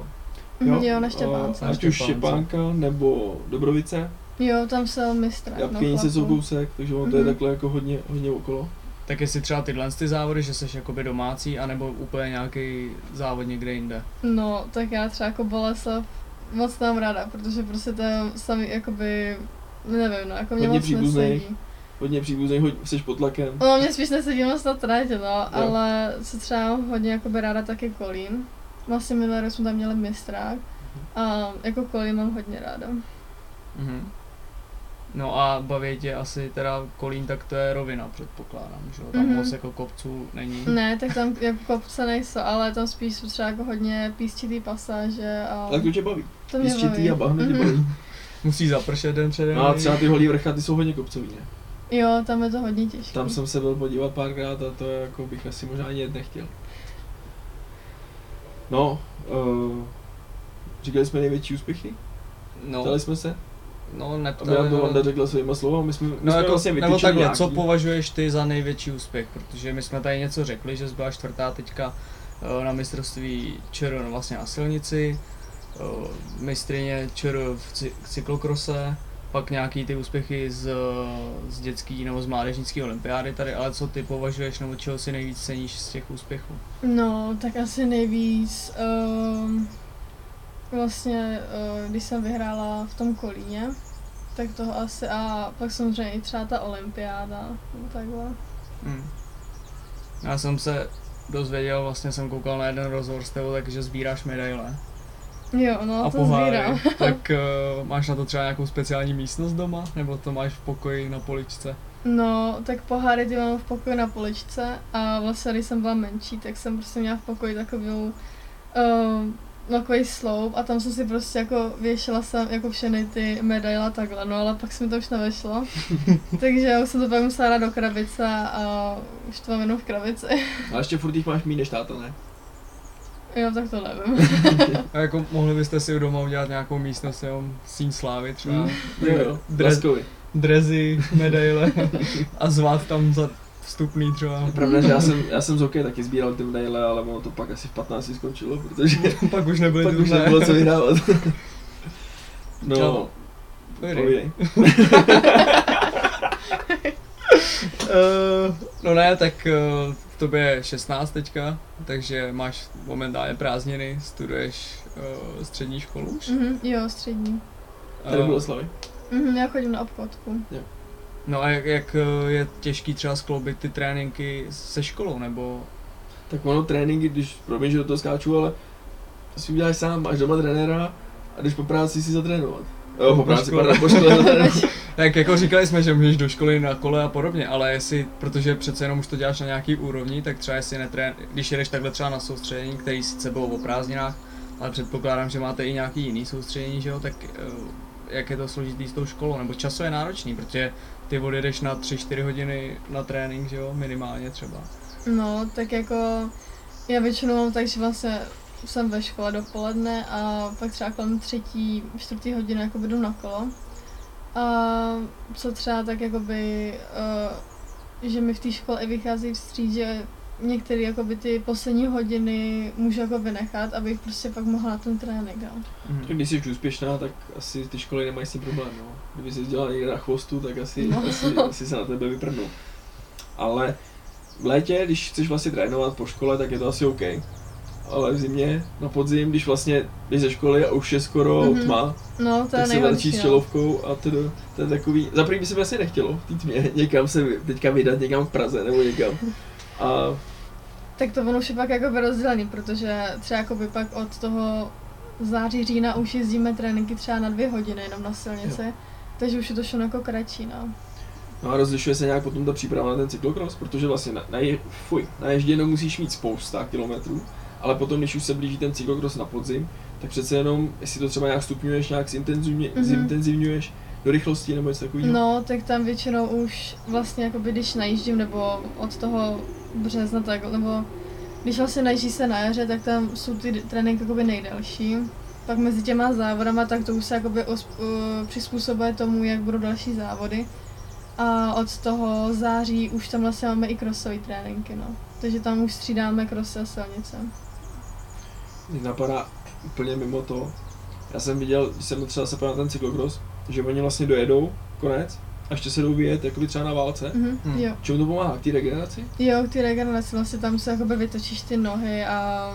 Mhm, jo, na Štěpánce. Ať už. Štěpánka nebo Dobrovice, Jo, tam se mistr. Jabkynice jsou kousek, takže ono to je Mhm. takhle jako hodně, hodně okolo. Tak jestli třeba tyhle ty závody, že jsi jakoby domácí, anebo úplně nějaký závod někde jinde. No, tak já třeba jako Boleslav moc mám ráda, protože prostě tam sami jakoby, nevím, no, jako mě Hodně moc příbuzných. nesedí. Hodně příbuzný, hodně, jsi pod tlakem. No, mě spíš nesedí moc na trať, no, ale co třeba mám hodně jakoby ráda, tak je Kolín. Vlastně minulý rok jsme tam měli mistrák a jako Kolín mám hodně ráda. Mhm. No a baví tě asi teda Kolín, tak to je rovina, předpokládám, že jo? Tam Mhm. moc jako kopců není. Ne, tak tam jako kopce nejsou, ale tam spíš jsou třeba jako hodně písčitý pasáže a Tak to tě baví. to mě Písčitý baví. a bahno tě Mhm. baví. Musí zapršet den předem. No a třeba ty holí vrcha, ty jsou hodně kopcový, ne? Jo, tam je to hodně těžké. Tam jsem se byl podívat párkrát a to jako bych asi možná ani jet nechtěl. No, uh, říkali jsme největší úspěchy? no, Ptali jsme se? no Aby neptali, nám to no. Vanda řekla svýma slova, my jsme, my No jsme jako, vlastně nebo takhle, nějaký. co považuješ ty za největší úspěch? Protože my jsme tady něco řekli, že jsi byla čtvrtá teďka eh, na mistrovství ČR no, vlastně na silnici, eh, mistrině ČR v cy- cyklokrose, pak nějaký ty úspěchy z, z dětský nebo z mládežnické olympiády tady, ale co ty považuješ nebo čeho si nejvíc ceníš z těch úspěchů? No, tak asi nejvíc, um, vlastně, uh, když jsem vyhrála v tom Kolíně, tak toho asi, a pak samozřejmě i třeba ta olympiáda, takhle. Hmm. Já jsem se dozvěděl, vlastně jsem koukal na jeden rozhovor s tebou, takže sbíráš medaile Jo, no a to poháry. tak uh, máš na to třeba nějakou speciální místnost doma, nebo to máš v pokoji na poličce? No, tak poháry ty mám v pokoji na poličce a vlastně když jsem byla menší, tak jsem prostě měla v pokoji takovou uh, takový sloup a tam jsem si prostě jako věšela jsem jako všechny ty medaile a takhle, no ale pak se mi to už nevešlo. Takže já už jsem to pak musela dát do krabice a už to mám jenom v krabici. A ještě furt jich máš méně než táta, ne? Jo, tak to nevím. A jako mohli byste si doma udělat nějakou místnost, jenom síň slávy třeba, Mm, jo, jo, Draskovi. drezy, medaile a zvát tam za vstupný třeba. Je pravda, že já jsem, já jsem z hokeje taky sbíral ty medaile, ale ono to pak asi v 15 skončilo, protože Pak už nebyly pak už nebylo co vyhrávat. No, Čau. Povídej. Uh, no ne, tak uh, v tobě je 16 teďka, takže máš momentálně prázdniny, studuješ uh, střední školu už. Mhm, jo, střední. Tady Eh, bylo slavy. Mhm, já chodím na obchodku. No a jak, jak eh, je těžký třeba skloubit ty tréninky se školou, nebo Tak ono tréninky, když, promiň, že do toho skáču, ale si uděláš sám, máš doma trenéra a jdeš po práci si zatrénovat. Jo, po Po práci, pardon, po škole. Tak jako říkali jsme, že můžeš do školy na kole a podobně, ale jestli, protože přece jenom už to děláš na nějaký úrovni, tak třeba jestli netrén, když jedeš takhle třeba na soustředění, který sice bylo o prázdninách, ale předpokládám, že máte i nějaký jiný soustředění, že jo, tak eh, jak je to složitý s tou školou, nebo časově náročný, protože ty odjedeš na 3-4 hodiny na trénink, že jo, minimálně třeba. No, tak jako já většinou mám tak, že vlastně jsem ve škole dopoledne a pak třeba kolem třetí, čtvrtý hodiny jako jdu na kolo. A co třeba tak jakoby, uh, že mi v té škole i vychází vstříc, že některé jakoby ty poslední hodiny můžu jako vynechat, abych prostě pak mohla na ten trénink, no. Mhm. Když jsi už úspěšná, tak asi ty školy nemají s tím problém, no. Kdyby jsi dělala někde na chvostu, tak asi, No. asi, asi se na tebe vyprdnou. Ale v létě, když chceš vlastně trénovat po škole, tak je to asi OK. Ale v zimě, na podzim, když vlastně jdeš ze školy a už je skoro Mhm. mm-hmm. tma, No, to je tak se vrčí s no. čelovkou a to, to je takový, za prvý by se mi asi nechtělo v té tmě někam se teďka vydat, někam v Praze nebo někam. A Tak to ono už je pak jako rozdělený, protože třeba jakoby pak od toho září, října už jezdíme tréninky třeba na dvě hodiny jenom na silnici, takže už je to všechno jako kratší, no. No a rozlišuje se nějak potom ta příprava na ten cyklokros, protože vlastně na, na, je, fuj, na ježděnou musíš mít spousta kilometrů, ale potom, když už se blíží ten cyklokros na podzim, tak přece jenom, jestli to třeba nějak stupňuješ, nějak zintenzivně, Mhm. mm-hmm. zintenzivňuješ do rychlosti nebo něco takového. No, tak tam většinou už vlastně jakoby když najíždím, nebo od toho března tak, nebo když vlastně najíždí se na jaře, tak tam jsou ty tréninky jakoby nejdelší. Pak mezi těma závodama, tak to už se jakoby os, uh, přizpůsobuje tomu, jak budou další závody. A od toho září už tam vlastně máme i krosové tréninky, no. Takže tam už střídáme krosy a silnice. Mě napadá úplně mimo to. Já jsem viděl, když jsem třeba se na ten cyklokros, že oni vlastně dojedou konec a ještě se jdou vyjet jakoby třeba na válce. Mhm, Hmm. jo. Čemu to pomáhá? K té regeneraci? Jo, k ty regeneraci vlastně tam se jakoby vytočíš ty nohy a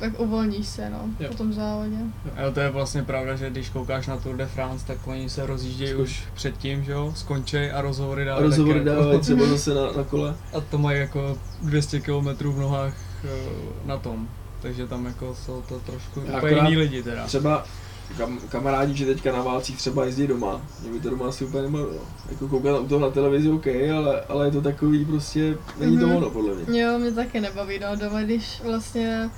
jak uvolníš se, no, Jo. po tom závodě. Jo, to je vlastně pravda, že když koukáš na Tour de France, tak oni se rozjíždějí už předtím, že jo, skončej a rozhovory A dávají rozhovory dávají třeba zase na, na kole. A to mají jako 200 km v nohách eh, na tom. Takže tam jako jsou to trošku Já úplně jiný lidi teda. Třeba kam, kamarádi, že teďka na válcích třeba jezdí doma, mě by to doma asi úplně nebavilo. Jako koukat u toho na televizi OK, ale, ale je to takový prostě, není to Mhm. ono podle mě. Jo, mě taky nebaví, no, doma, když vlastně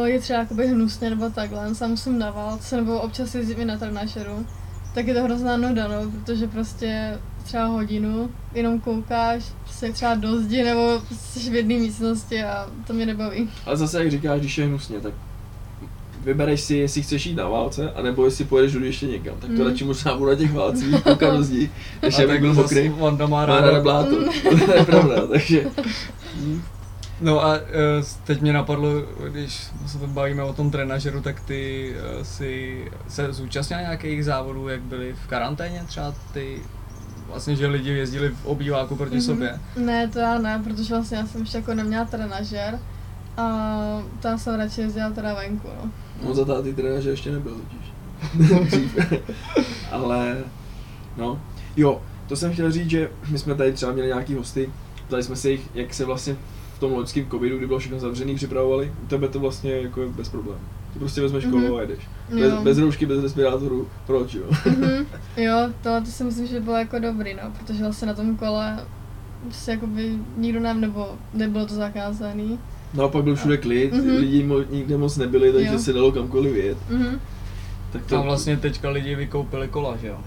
o, je třeba jakoby hnusně nebo takhle, sám musím na válce, nebo občas jezdím i na trenažeru, tak je to hrozná nuda, no, protože prostě třeba hodinu jenom koukáš, prostě třeba do zdi, nebo jsi v jedné místnosti a to mě nebaví. Ale zase jak říkáš, když je hnusně, tak vybereš si, jestli chceš jít na válce, anebo jestli pojedeš do ještě někam. Tak to Mm. radši možná budu na těch válcích koukat do zdi, než a tak byl mokrý. Vanda má Má ráda ráda. bláto, to je pravda, takže No a eh, teď mě napadlo, když se to bavíme o tom trenažeru, tak ty eh, si se zúčastnil nějakých závodů, jak byli v karanténě třeba ty, vlastně, že lidi jezdili v obýváku proti Mhm. sobě. Ne, to já ne, protože vlastně já jsem ještě jako neměla trenažer a tam jsem radši jezdila teda venku, no. on za táty trenéře ještě nebyl totiž. Ale, no, jo, to jsem chtěl říct, že my jsme tady třeba měli nějaký hosty, ptali jsme se jich, jak se vlastně v tom loňském covidu, kdy bylo všechno zavřený, připravovali, u tebe to vlastně jako je bez problémů. Ty prostě vezmeš kolo Mhm. a jedeš. Bez, Jo. bez roušky, bez respirátoru, proč jo? Mhm. Jo, to, to si myslím, že bylo jako dobrý, no, protože vlastně na tom kole prostě jakoby nikdo nám, nebo nebylo to zakázaný. Naopak byl všude klid, Mhm. lidi mo- nikde moc nebyli, takže Jo. se dalo kamkoliv jet. Mhm. Tak A to, vlastně teďka lidi vykoupili kola, že jo?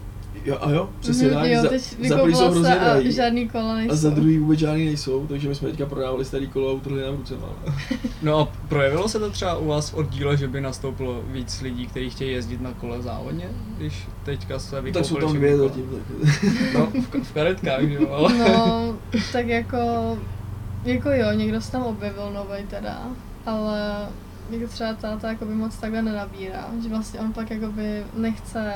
Jo, a jo, přesně Mhm, tak, Jo, za, teď za prvý jsou hrozně se a drahý. žádný kola nejsou. A za druhý vůbec žádný nejsou, takže my jsme teďka prodávali starý kolo a utrhli nám ruce máme. No a projevilo se to třeba u vás v oddíle, že by nastoupilo víc lidí, kteří chtějí jezdit na kole závodně, když teďka se vykoupili Tak jsou tam dvě zatím. Tak. No, v, v karetkách, že jo, ale... No, tak jako, jako jo, někdo se tam objevil novej teda, ale jako třeba táta jakoby moc takhle nenabírá, že vlastně on pak jakoby nechce,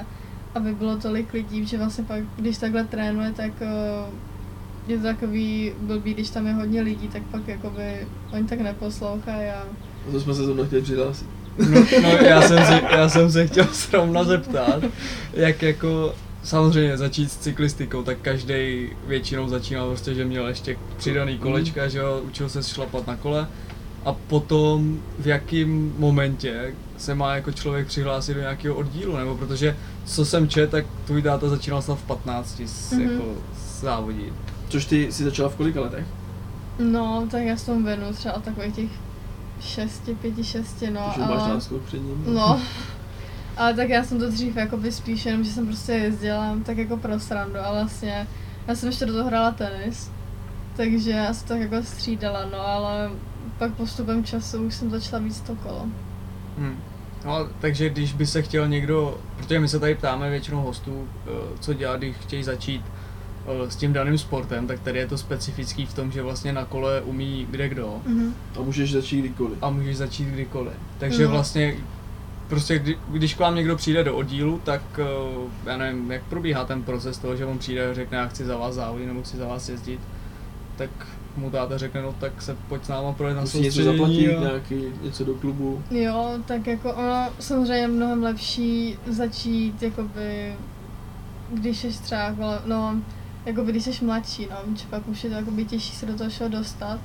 aby bylo tolik lidí, že vlastně pak, když takhle trénuje, tak eh, je to takový blbý, když tam je hodně lidí, tak pak jakoby oni tak neposlouchají a A to jsme se zrovna chtěli přihlásit. No, no já, jsem se, já jsem se chtěl zrovna zeptat, jak jako samozřejmě začít s cyklistikou, tak každý většinou začínal prostě, že měl ještě přidaný kolečka, že jo, učil se šlapat na kole. A potom v jakém momentě se má jako člověk přihlásit do nějakého oddílu, nebo protože co jsem čet, tak tvůj táta začínal snad v 15 s, Mhm. jako závodit. Což ty jsi začala v kolika letech? no, tak já tomu věnu třeba od takových těch šesti, pěti, šesti, no, Takže máš ale... náskok před ním. No, ale tak já jsem to dřív jakoby spíš jenom, že jsem prostě jezdila tak jako pro srandu a vlastně já jsem ještě do toho hrála tenis, takže já se to jako střídala, no ale pak postupem času už jsem začala víc to kolo. Hmm. No, takže když by se chtěl někdo, protože my se tady ptáme většinou hostů, eh, co dělat, když chtějí začít eh, s tím daným sportem, tak tady je to specifický v tom, že vlastně na kole umí kde kdo Mhm. A můžeš začít kdykoliv. a můžeš začít kdykoliv. Takže No. vlastně prostě kdy, když k vám někdo přijde do oddílu, tak eh, já nevím, jak probíhá ten proces toho, že on přijde a řekne, já chci za vás závodit nebo chci za vás jezdit, tak mu táta řekne, no tak se pojď s náma projet na Musí něco zaplatit, a- nějaký, něco do klubu. Jo, tak jako ono samozřejmě je mnohem lepší začít jakoby, když jsi třeba kolem, no, jakoby když jsi mladší, no, že pak už je to jakoby těžší se do toho všeho dostat.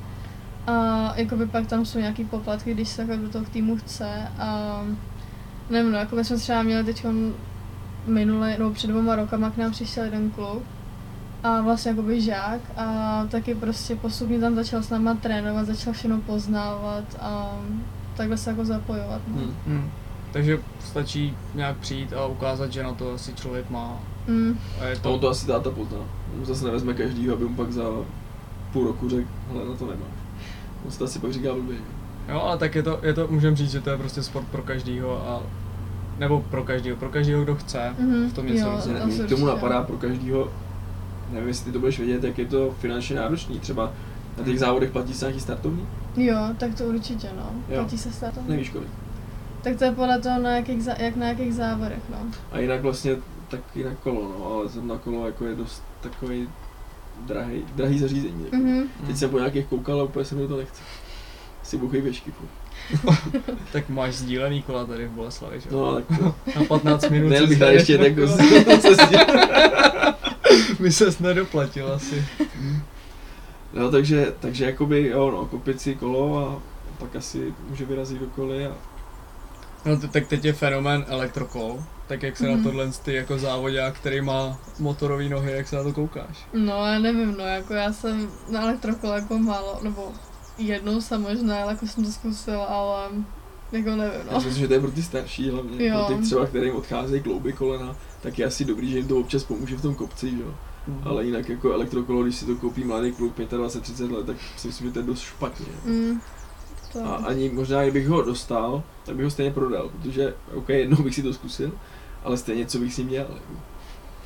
A jakoby pak tam jsou nějaký poplatky, když se jako do toho k týmu chce a nevím, no, jako my jsme třeba měli teď minule, nebo před dvěma rokama k nám přišel jeden kluk a vlastně jakoby žák a taky prostě postupně tam začal s náma trénovat, začal všechno poznávat a takhle se jako zapojovat. No. Hmm. Hmm. Takže stačí nějak přijít a ukázat, že na to asi člověk má. Mm. A je To on to, to asi táta pozná. On zase nevezme každýho, aby mu pak za půl roku řekl, hele, na to nemáš. On si to asi pak říká blbě. jo, ale tak je to, je to, můžem říct, že to je prostě sport pro každýho a nebo pro každýho, pro každýho, kdo chce Mhm, v tom něco jo, to Mě k tomu napadá pro každýho, nevím, jestli ty to budeš vědět, jak je to finančně náročný. Třeba na těch závodech platí se nějaký startovní? Jo, tak to určitě, no. Jo. Platí se státem? Nevíš kolik. Tak to je podle toho, na jakých, za, jak na jakých závodech, no. A jinak vlastně tak jinak kolo, no, ale zrovna kolo jako je dost takový drahý, drahý zařízení. Jako. Mhm. Teď jsem po nějakých koukal a úplně se mi to nechce. Si buchej furt. Tak máš sdílený kola tady v Boleslavi, že? jo? No, tak to. Na 15 minut Nejel bych ještě na jako kolo. se nedoplatil asi. No, takže, takže jakoby, jo, no, koupit si kolo a pak asi může vyrazit do koly a No t- tak teď je fenomén elektrokol. Tak jak se Mhm. na tohle ty jako závodák, který má motorové nohy, jak se na to koukáš? No, já nevím, no, jako já jsem na elektrokole jako málo, nebo jednou jsem možná, ale jako jsem to zkusila, ale jako nevím, Já no. si myslím, že to je pro ty starší, hlavně Jo. pro ty třeba, kterým odcházejí klouby kolena, tak je asi dobrý, že jim to občas pomůže v tom kopci, jo. Ale jinak jako elektrokolo, když si to koupí mladý kluk 25-30 let, tak si myslím, že to je dost špatně. Mm, to, A ani možná, kdybych ho dostal, tak bych ho stejně prodal, protože OK, jednou bych si to zkusil, ale stejně co bych s ním dělal. Jako.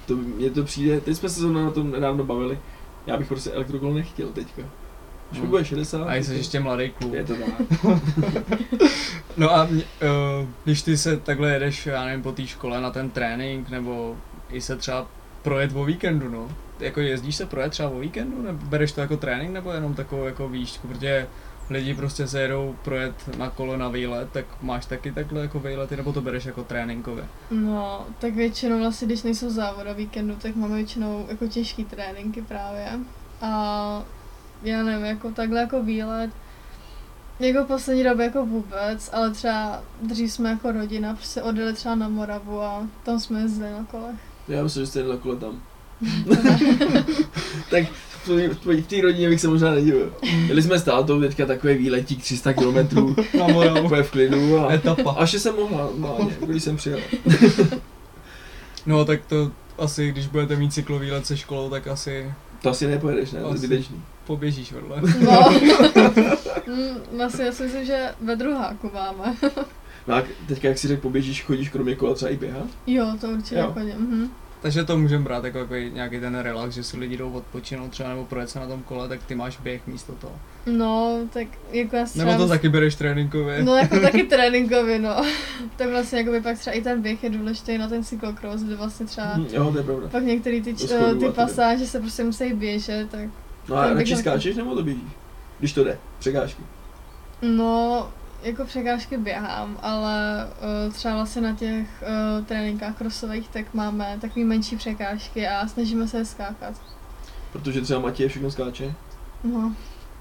To, mně to přijde, teď jsme se zrovna na tom nedávno bavili, já bych prostě elektrokolo nechtěl teďka. Už mi bude 60. A jsi ještě mladý kluk. Je to tak. No a mě, uh, když ty se takhle jedeš, já nevím, po té škole na ten trénink, nebo i se třeba projet o víkendu, no. Jako jezdíš se projet třeba o víkendu, nebo bereš to jako trénink, nebo jenom takovou jako výšku, protože lidi prostě se jedou projet na kolo na výlet, tak máš taky takhle jako výlety, nebo to bereš jako tréninkově? No, tak většinou vlastně, když nejsou závody o víkendu, tak máme většinou jako těžký tréninky právě. A já nevím, jako takhle jako výlet, jako poslední době jako vůbec, ale třeba dřív jsme jako rodina prostě odjeli třeba na Moravu a tam jsme jezdili na kolech. Já myslím, že jste jeli na kole tam. tak v tvojí- v té rodině bych se možná nedivil. Jeli jsme s tátou teďka takový výletík 300 km, Na Moravu. v klidu a, Etapa. a ještě jsem mohla, normálně, když jsem přijel. No tak to asi, když budete mít cyklovýlet se školou, tak asi To asi nepojedeš, ne? To je zbytečný. poběžíš vedle. No. Mm, Vlastně já si myslím, že ve druháku máme. No a teďka, jak si řekl, poběžíš, chodíš kromě kola třeba i běhat? Jo, to určitě Jo. chodím. Mhm. Takže to můžeme brát jako, jako nějaký ten relax, že si lidi jdou odpočinout třeba nebo projet se na tom kole, tak ty máš běh místo toho. No, tak jako já Nebo to taky bereš tréninkově. No jako taky tréninkově, no. tak vlastně jakoby pak třeba i ten běh je důležitý na ten cyklocross, kde vlastně třeba Hm, jo, to je pravda. pak některé ty, č- ty pasáže se prostě musí běžet, tak No a radši skáčeš nebo to běžíš? Když to jde, překážky. no, jako překážky běhám, ale uh, třeba vlastně na těch uh, tréninkách crossových tak máme takový menší překážky a snažíme se je skákat. Protože třeba Matěj všechno skáče, No,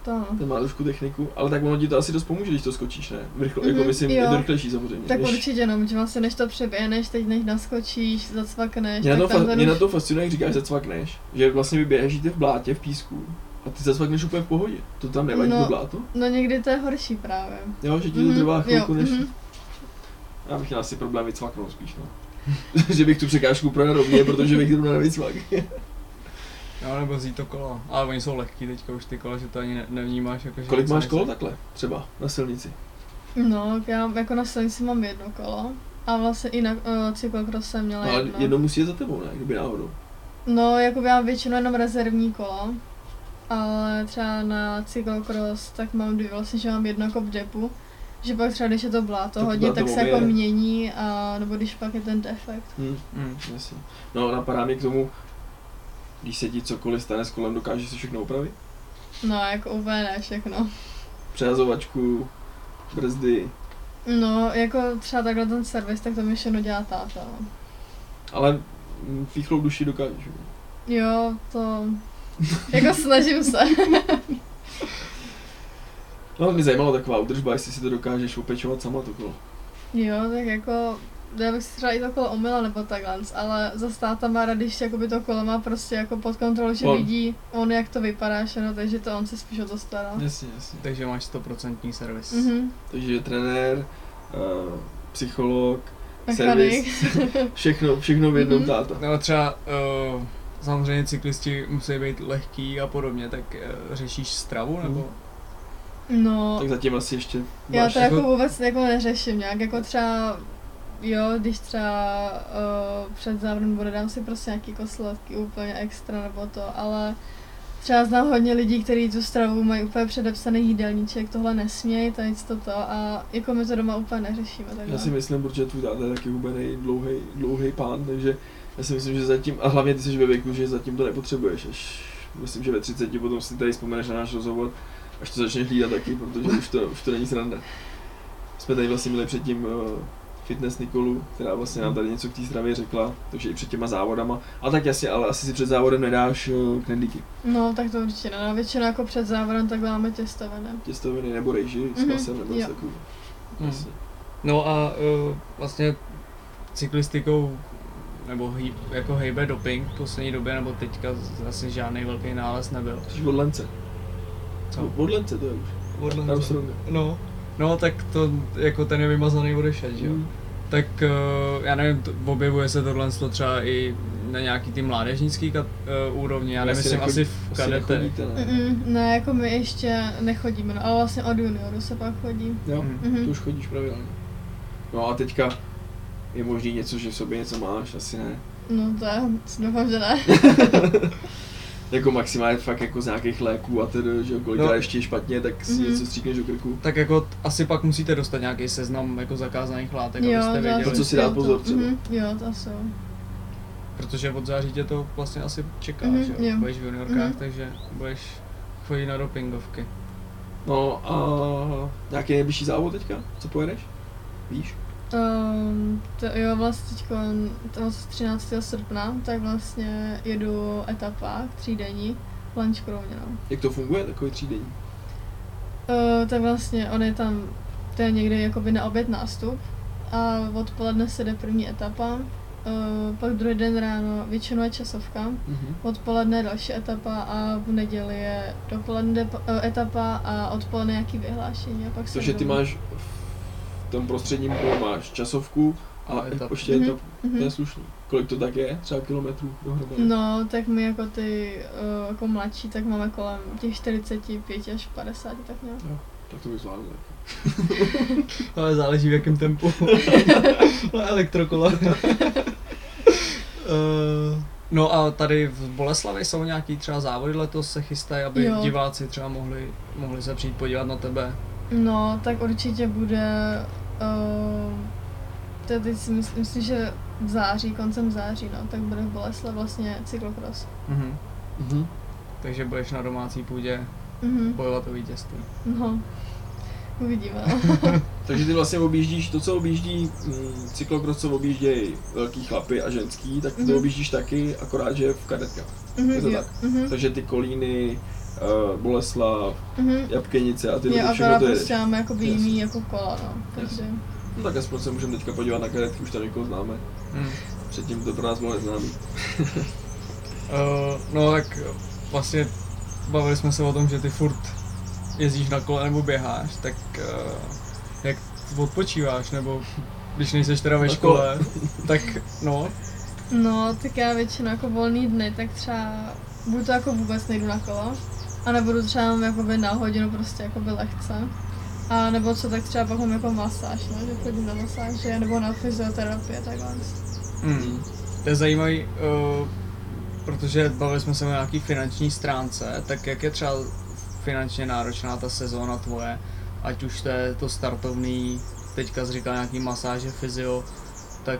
to ano. ten má trošku techniku, ale tak ono ti to asi dost pomůže, když to skočíš, ne? Rychle, Mhm, jako myslím, jo. je to rychlejší samozřejmě. Tak než... určitě no, že vlastně než to přeběhneš, teď než naskočíš, zacvakneš, Mě na, to, tam fa- mě už- na to fascinuje, jak říkáš, zacvakneš, že vlastně ty v blátě, v písku a ty zacvakneš úplně v pohodě. To tam nevadí No. to bláto? No někdy to je horší právě. Jo, že ti to Mhm, trvá chvilku, jo, než... mhm. Já bych měl asi problém vycvaknout spíš, no. že bych tu překážku projel rovně, protože bych to nevycvak. No nebo vzít to kola. Ale oni jsou lehký teďka už ty kola, že to ani ne- nevnímáš. Jako, že Kolik máš kol takhle, třeba, na silnici? No, já jako na silnici mám jedno kolo. A vlastně i na uh, cyklokros jsem měla No, ale jedno. jedno musí jet za tebou, ne? Kdyby náhodou. No, jako já mám většinou jenom rezervní kolo. Ale třeba na cyklokros tak mám dvě, vlastně, že mám jedno jako v depu. Že pak třeba, když je to bláto Tak hodně, tak se jako mění, a, nebo když pak je ten defekt. Hm, Hmm. jasně. No, napadá mě k tomu, když se ti cokoliv stane s kolem, dokážeš si všechno opravit? No, jako úplně ne všechno. Přehazovačku, brzdy, No, jako třeba takhle ten servis, tak to mi všechno dělá táta. no. ale píchlou duši dokážeš. Jo, to... Jako snažím se. No, mě zajímalo taková údržba, jestli si to dokážeš opečovat sama to kolo. Jo, tak jako, já bych si třeba i to kolo omyla nebo takhle, ale za táta má rád, když jakoby to kolo má prostě jako pod kontrolou, že On. vidí on, jak to vypadá všechno, takže to on se spíš o to stará. Jasně, jasně. Takže máš 100% servis. Mhm. Takže trenér, uh, psycholog, Mechanik. servis, všechno, všechno v jednom Mhm. táta. No třeba uh, samozřejmě cyklisti musí být lehký a podobně, tak uh, řešíš stravu nebo? No, Tak zatím asi ještě já to jako jako- vůbec jako neřeším nějak, jako třeba Jo, když třeba uh, před závodem bude dám si prostě nějaký jako sladký úplně extra nebo to, ale třeba znám hodně lidí, kteří tu stravu mají úplně předepsaný jídelníček, tohle nesmějí, to nic toto a jako my to doma úplně neřešíme. Takhle. Já si myslím, protože tvůj táta je taky hubený, dlouhý, dlouhý pán, takže já si myslím, že zatím, a hlavně ty jsi ve věku, že zatím to nepotřebuješ, až myslím, že ve 30 potom si tady vzpomeneš na náš rozhovor, až to začneš hlídat taky, protože už to, už to není sranda. Jsme tady vlastně měli předtím uh, fitness Nikolu, která vlastně nám tady něco k té stravě řekla, takže i před těma závodama. A tak jasně, ale asi si před závodem nedáš uh, knedlíky, No, tak to určitě ne. No, většinou jako před závodem tak máme těstoviny. těstoviny nebo rejži s Mhm, masem nebo něco takového. Hmm. Jasně. No a uh, vlastně cyklistikou nebo hý, jako hejbe doping v poslední době, nebo teďka asi žádný velký nález nebyl. Jsi od Lence. Co? Od Lence to je už. Odle- Armstronga. No, no tak to jako ten je vymazaný odešet, že jo. Mm. Tak uh, já nevím, to, objevuje se tohle to třeba i na nějaký ty mládežnický kat, uh, úrovni, já Asi nemyslím nechodí- asi v Asi kadete. nechodíte, ne? Mm-mm, ne, jako my ještě nechodíme, no, ale vlastně od junioru se pak chodí. Jo, Mhm. Mhm. to už chodíš pravidelně. No a teďka je možný něco, že v sobě něco máš, asi ne. No to je, doufám, že ne. Jako maximálně fakt jako z nějakých léků a tedy, že kolik No. ještě je špatně, tak si Mhm. něco stříkneš do krku. Tak jako t- asi pak musíte dostat nějaký seznam jako zakázaných látek, jo, abyste věděli. To, co si dát jo, to- pozor třeba. mhm, jo, to asi jo. Protože od září tě to vlastně asi čeká, Mhm, že jo? jo. Budeš v juniorkách, Mhm. takže budeš chodit na dopingovky. No a nějaký nejbližší závod teďka? Co pojedeš? Víš? Um, to, jo, vlastně teďko, to vlastně 13. srpna, tak vlastně jedu etapa třídenní, lunch kromě, no. Jak to funguje, takový třídení? Uh, tak vlastně on je tam, to je někde jakoby na oběd nástup a odpoledne se jde první etapa, uh, pak druhý den ráno většinou je časovka, Mhm. odpoledne je další etapa a v neděli je dopoledne uh, etapa a odpoledne nějaký vyhlášení a pak se ty máš v tom prostředním kole máš časovku a etapu. ještě Mhm. etapu. To je Mhm. slušný. Kolik to tak je? Třeba kilometrů dohromady? No, tak my jako ty uh, jako mladší, tak máme kolem těch 45 až 50, tak nějak. Tak to bych zvládl. Ale záleží v jakém tempu. Elektrokola. Eh, no a tady v Boleslavi jsou nějaký třeba závody letos se chystají, aby Jo. diváci třeba mohli, mohli se přijít podívat na tebe. No, tak určitě bude, uh, to teď si myslím, myslím, že v září, koncem září, no, tak bude v Boleslav vlastně cyklokros. Mhm. Mhm. Takže budeš na domácí půdě Mhm. bojovat o vítězství. No, uvidíme. Takže ty vlastně objíždíš to, co objíždí mm, cyklokros, co objíždějí velký chlapy a ženský, tak ty to Mhm. objíždíš taky, akorát že v kadetkách. Mhm, Je to jo, tak? mhm, Takže ty Kolíny, uh, Boleslav, mhm. Jabkenice a ty Jo, všechno to jedeš. prostě máme jakoby Jasně. jiný jako kola, no, takže. No tak aspoň se můžeme teďka podívat na karetky, už tam někoho známe. Hmm. Předtím to pro nás bylo neznámý. Uh, no tak vlastně bavili jsme se o tom, že ty furt jezdíš na kole nebo běháš, tak uh, jak odpočíváš, nebo když nejseš teda ve Na škole, tak no, No, tak já většinou jako volný dny, tak třeba buď to jako vůbec nejdu na kolo, a nebudu třeba jenom jakoby na hodinu prostě jakoby lehce. A nebo co, tak třeba pak mám jako masáž, no, že chodím na masáže, nebo na fyzioterapii, takhle. mm, to je zajímavý, uh, protože bavili jsme se o nějaký finanční stránce, tak jak je třeba finančně náročná ta sezóna tvoje, ať už to je to startovný, teďka jsi říkal nějaký masáže, fyzio, tak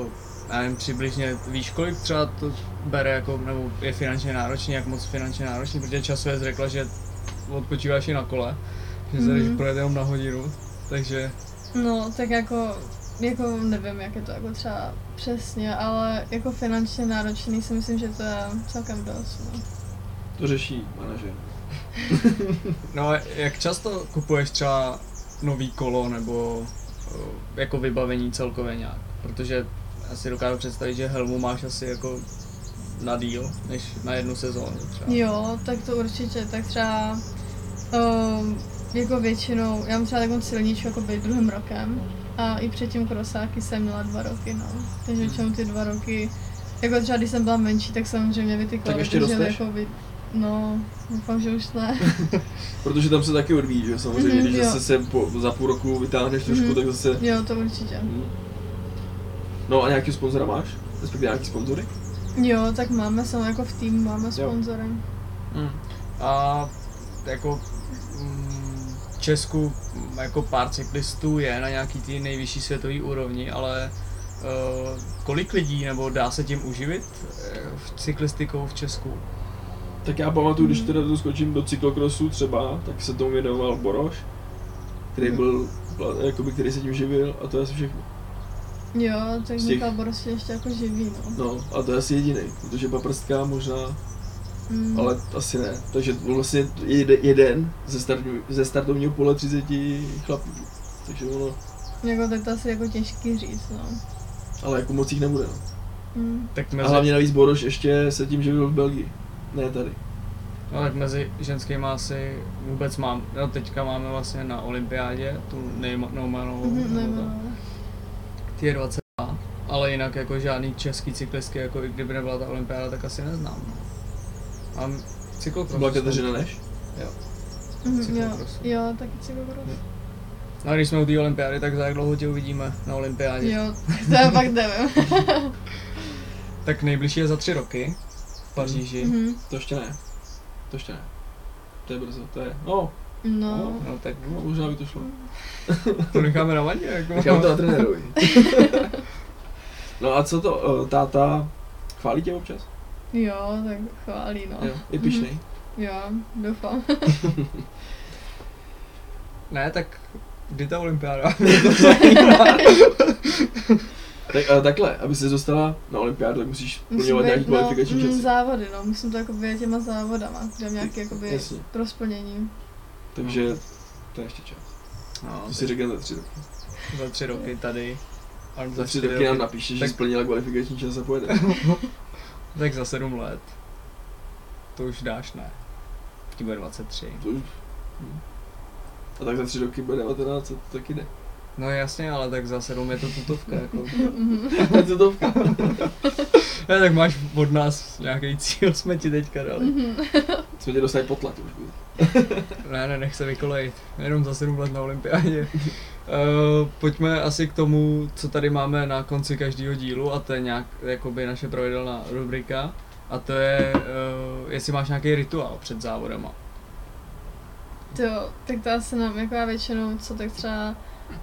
uh, já nevím, přibližně víš, kolik třeba to bere jako, nebo je finančně náročný, jak moc finančně náročný, protože časově jsi řekla, že odpočíváš i na kole, že se Mhm. projet jenom na hodinu, takže No, tak jako, jako nevím, jak je to jako třeba přesně, ale jako finančně náročný si myslím, že to je celkem dost, no. To řeší manažer. No a jak často kupuješ třeba nový kolo nebo uh, jako vybavení celkově nějak? Protože já si dokážu představit, že helmu máš asi jako na díl, než na jednu sezónu třeba. Jo, tak to určitě, tak třeba um, jako většinou, já mám třeba takovou silničku jako být druhým rokem a i předtím krosáky jsem měla dva roky, no. Takže většinou ty dva roky, jako třeba když jsem byla menší, tak samozřejmě by ty Tak ještě rosteš? jako by, no, doufám, že už ne. Protože tam se taky odvíjí, že samozřejmě, Mhm, když jo. zase se po, za půl roku vytáhneš trošku, Mhm. tak zase... jo, to určitě. Hm. No a nějaký sponzora máš? Respektive nějaký sponzory? Jo, tak máme, jsem jako v týmu, máme Jo. sponzory. Mm. A jako mm, v Česku mm, jako pár cyklistů je na nějaký ty nejvyšší světový úrovni, ale uh, kolik lidí nebo dá se tím uživit eh, v cyklistikou v Česku? Tak já pamatuju, když Mhm. teda to skočím do cyklokrosu třeba, tak se tomu věnoval Boroš, který byl, jakoby, který se tím živil a to je asi všechno. Jo, tak těch- je ještě jako živý, no. No a to je asi jediný, protože paprstka možná, Mm. ale asi ne. Takže vlastně jede, jeden ze, startu, ze startovního pole 30 chlapů. Takže ono, Jako tak to asi jako těžký říct, no. ale jako moc jich nebude. No. Mm. Tak A mezi, hlavně navíc Boroš ještě se tím živil v Belgii, ne tady. no, tak mezi ženskýma asi vůbec mám, no teďka máme vlastně na olympiádě tu nebo nevím, ta- no. Ty je 22, ale jinak jako žádný český cyklistky, jako i kdyby nebyla ta olympiáda, tak asi neznám. no. Mám cyklokros. Byla Kateřina Neš? Jo. Mhm, jo, jo, taky cyklokros. No a když jsme u té olympiády, tak za jak dlouho tě uvidíme na olympiádě? Jo, to já fakt nevím. Tak nejbližší je za tři roky v Paříži. Mhm. To ještě ne. To ještě ne. To je brzo, to je, no, No, No tak no možná by to šlo. to necháme na vaně, jako. Nechám to na trenérovi. no a co to, eh, táta chválí tě občas? jo, tak chválí, no. Jo, je pišnej. Jo, doufám. Ne, tak kdy ta olympiáda? Tak, ale takhle, aby se dostala na olympiádu, tak musíš plňovat nějaký no, kvalifikační mm, časy. závody, no, musím to jakoby těma závodama, dám nějaký jakoby Jasně. Takže to je ještě čas. No, To si řekneme za tři roky. za tři roky tady. A Za tři čtyři roky nám napíše, že Tak- splnila kvalifikační čas a pojede. Tak za sedm let. To už dáš, ne? Ti bude 23. To už. hm. A tak za tři roky bude 19, to taky jde. No jasně, ale tak za sedm je to tutovka, jako. Mhm. To tutovka. Ne, tak máš od nás nějaký cíl, jsme ti teďka dali. Mhm. Jsme tě dostali potlak už. Ne, ne, nech se vykolejit. Jenom za 7 let na olympiádě. Uh, pojďme asi k tomu, co tady máme na konci každého dílu a to je nějak jakoby naše pravidelná rubrika. A to je, uh, jestli máš nějaký rituál před závodama. Jo, tak to asi nám jako já většinou, co tak třeba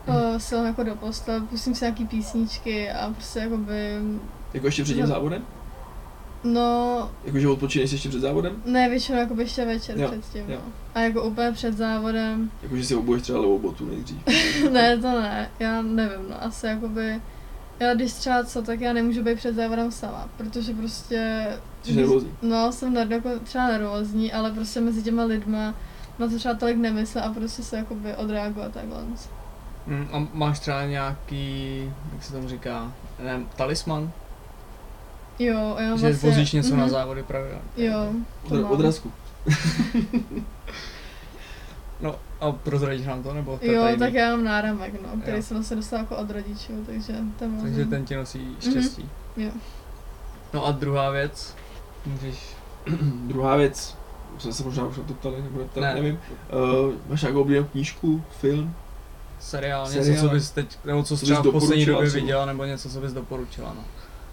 uh, si jako do postele, pustím si nějaký písničky a prostě jakoby, Jako ještě před tím No. závodem? no, Jakože odpočíneš ještě před závodem? ne většinou jako ještě večer Jo, předtím, jo. no. A jako úplně před závodem, Jakože si obuješ třeba levou botu nejdřív. ne, to ne, já nevím, no, asi jakoby, já když třeba co, tak já nemůžu být před závodem sama, protože prostě... Jsi nervózní. No, jsem jako třeba nervózní, ale prostě mezi těma lidma na to třeba tolik nemysle a prostě se jakoby odreagovat takhle. Mm, a máš třeba nějaký, jak se tomu říká, nevím, talisman? Jo, já že vlastně, vozíš něco na mhm, závody pravidelně? Jo, to Odra- mám. odrazku. No a prozradíš nám to, nebo to je Jo, tajný? tak já mám náramek, no, který Jo. jsem vlastně dostala jako od rodičů, takže ten Takže vozím. ten ti nosí štěstí. Jo. No a druhá věc, můžeš... Druhá věc, už jsme se možná už na to ptali, nebo ne. nevím. Uh, máš nějakou oblíbenou knížku, film? Seriál, Seriál. něco, co bys teď, nebo co jsi třeba v poslední doporučila době viděla, nebo něco, co bys doporučila, no.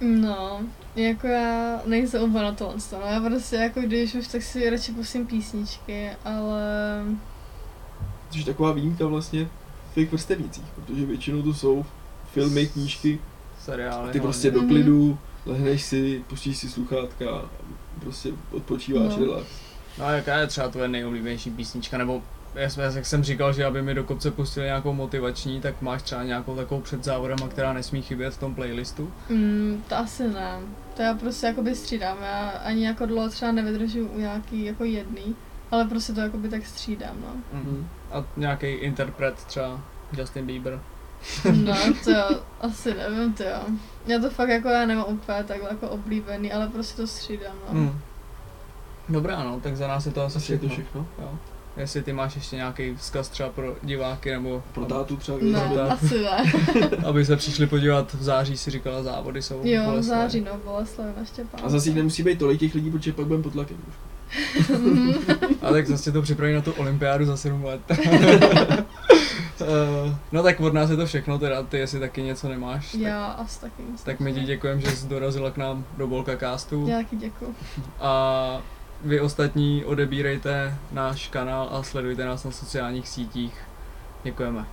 No, jako já nejsem úplně na tohle, no, já prostě jako když už, tak si radši pustím písničky, ale Což je taková výjimka vlastně v těch vrstevnicích, protože většinou to jsou filmy, knížky, Seriály. a ty prostě hlavně. do Mhm. klidu, lehneš si, pustíš si sluchátka, a prostě odpočíváš, No. relax. No a jaká je třeba tvoje nejoblíbenější písnička, nebo já jsem, jak jsem říkal, že aby mi do kopce pustili nějakou motivační, tak máš třeba nějakou takovou před závodem, která nesmí chybět v tom playlistu? mm, to asi ne. To já prostě jakoby střídám, já ani jako dlouho třeba nevydržím u nějaký jako jedný, ale prostě to jakoby tak střídám, no. Mm. A nějaký interpret třeba Justin Bieber. No, to jo, asi nevím, to jo. Já to fakt jako já nemám úplně takhle jako oblíbený, ale prostě to střídám, no. Mm. Dobrá, no, tak za nás je to asi Asi je to všechno. všechno. Jo. Jestli ty máš ještě nějaký vzkaz třeba pro diváky, nebo Pro tátu třeba. Ne, Pro tátu. asi ne. aby se přišli podívat v září, si říkala, závody jsou. Jo, v září, no, Boleslav na Štěpán. A zase jich nemusí být tolik těch lidí, protože pak budeme pod tlakem. trošku. A tak zase to připraví na tu olympiádu za 7 let. Eh, no tak od nás je to všechno, teda ty jestli taky něco nemáš, tak, Já asi taky nic. tak my ti děkujeme, že jsi dorazila k nám do Bolka Castu Já taky děkuju. a vy ostatní odebírejte náš kanál a sledujte nás na sociálních sítích. Děkujeme.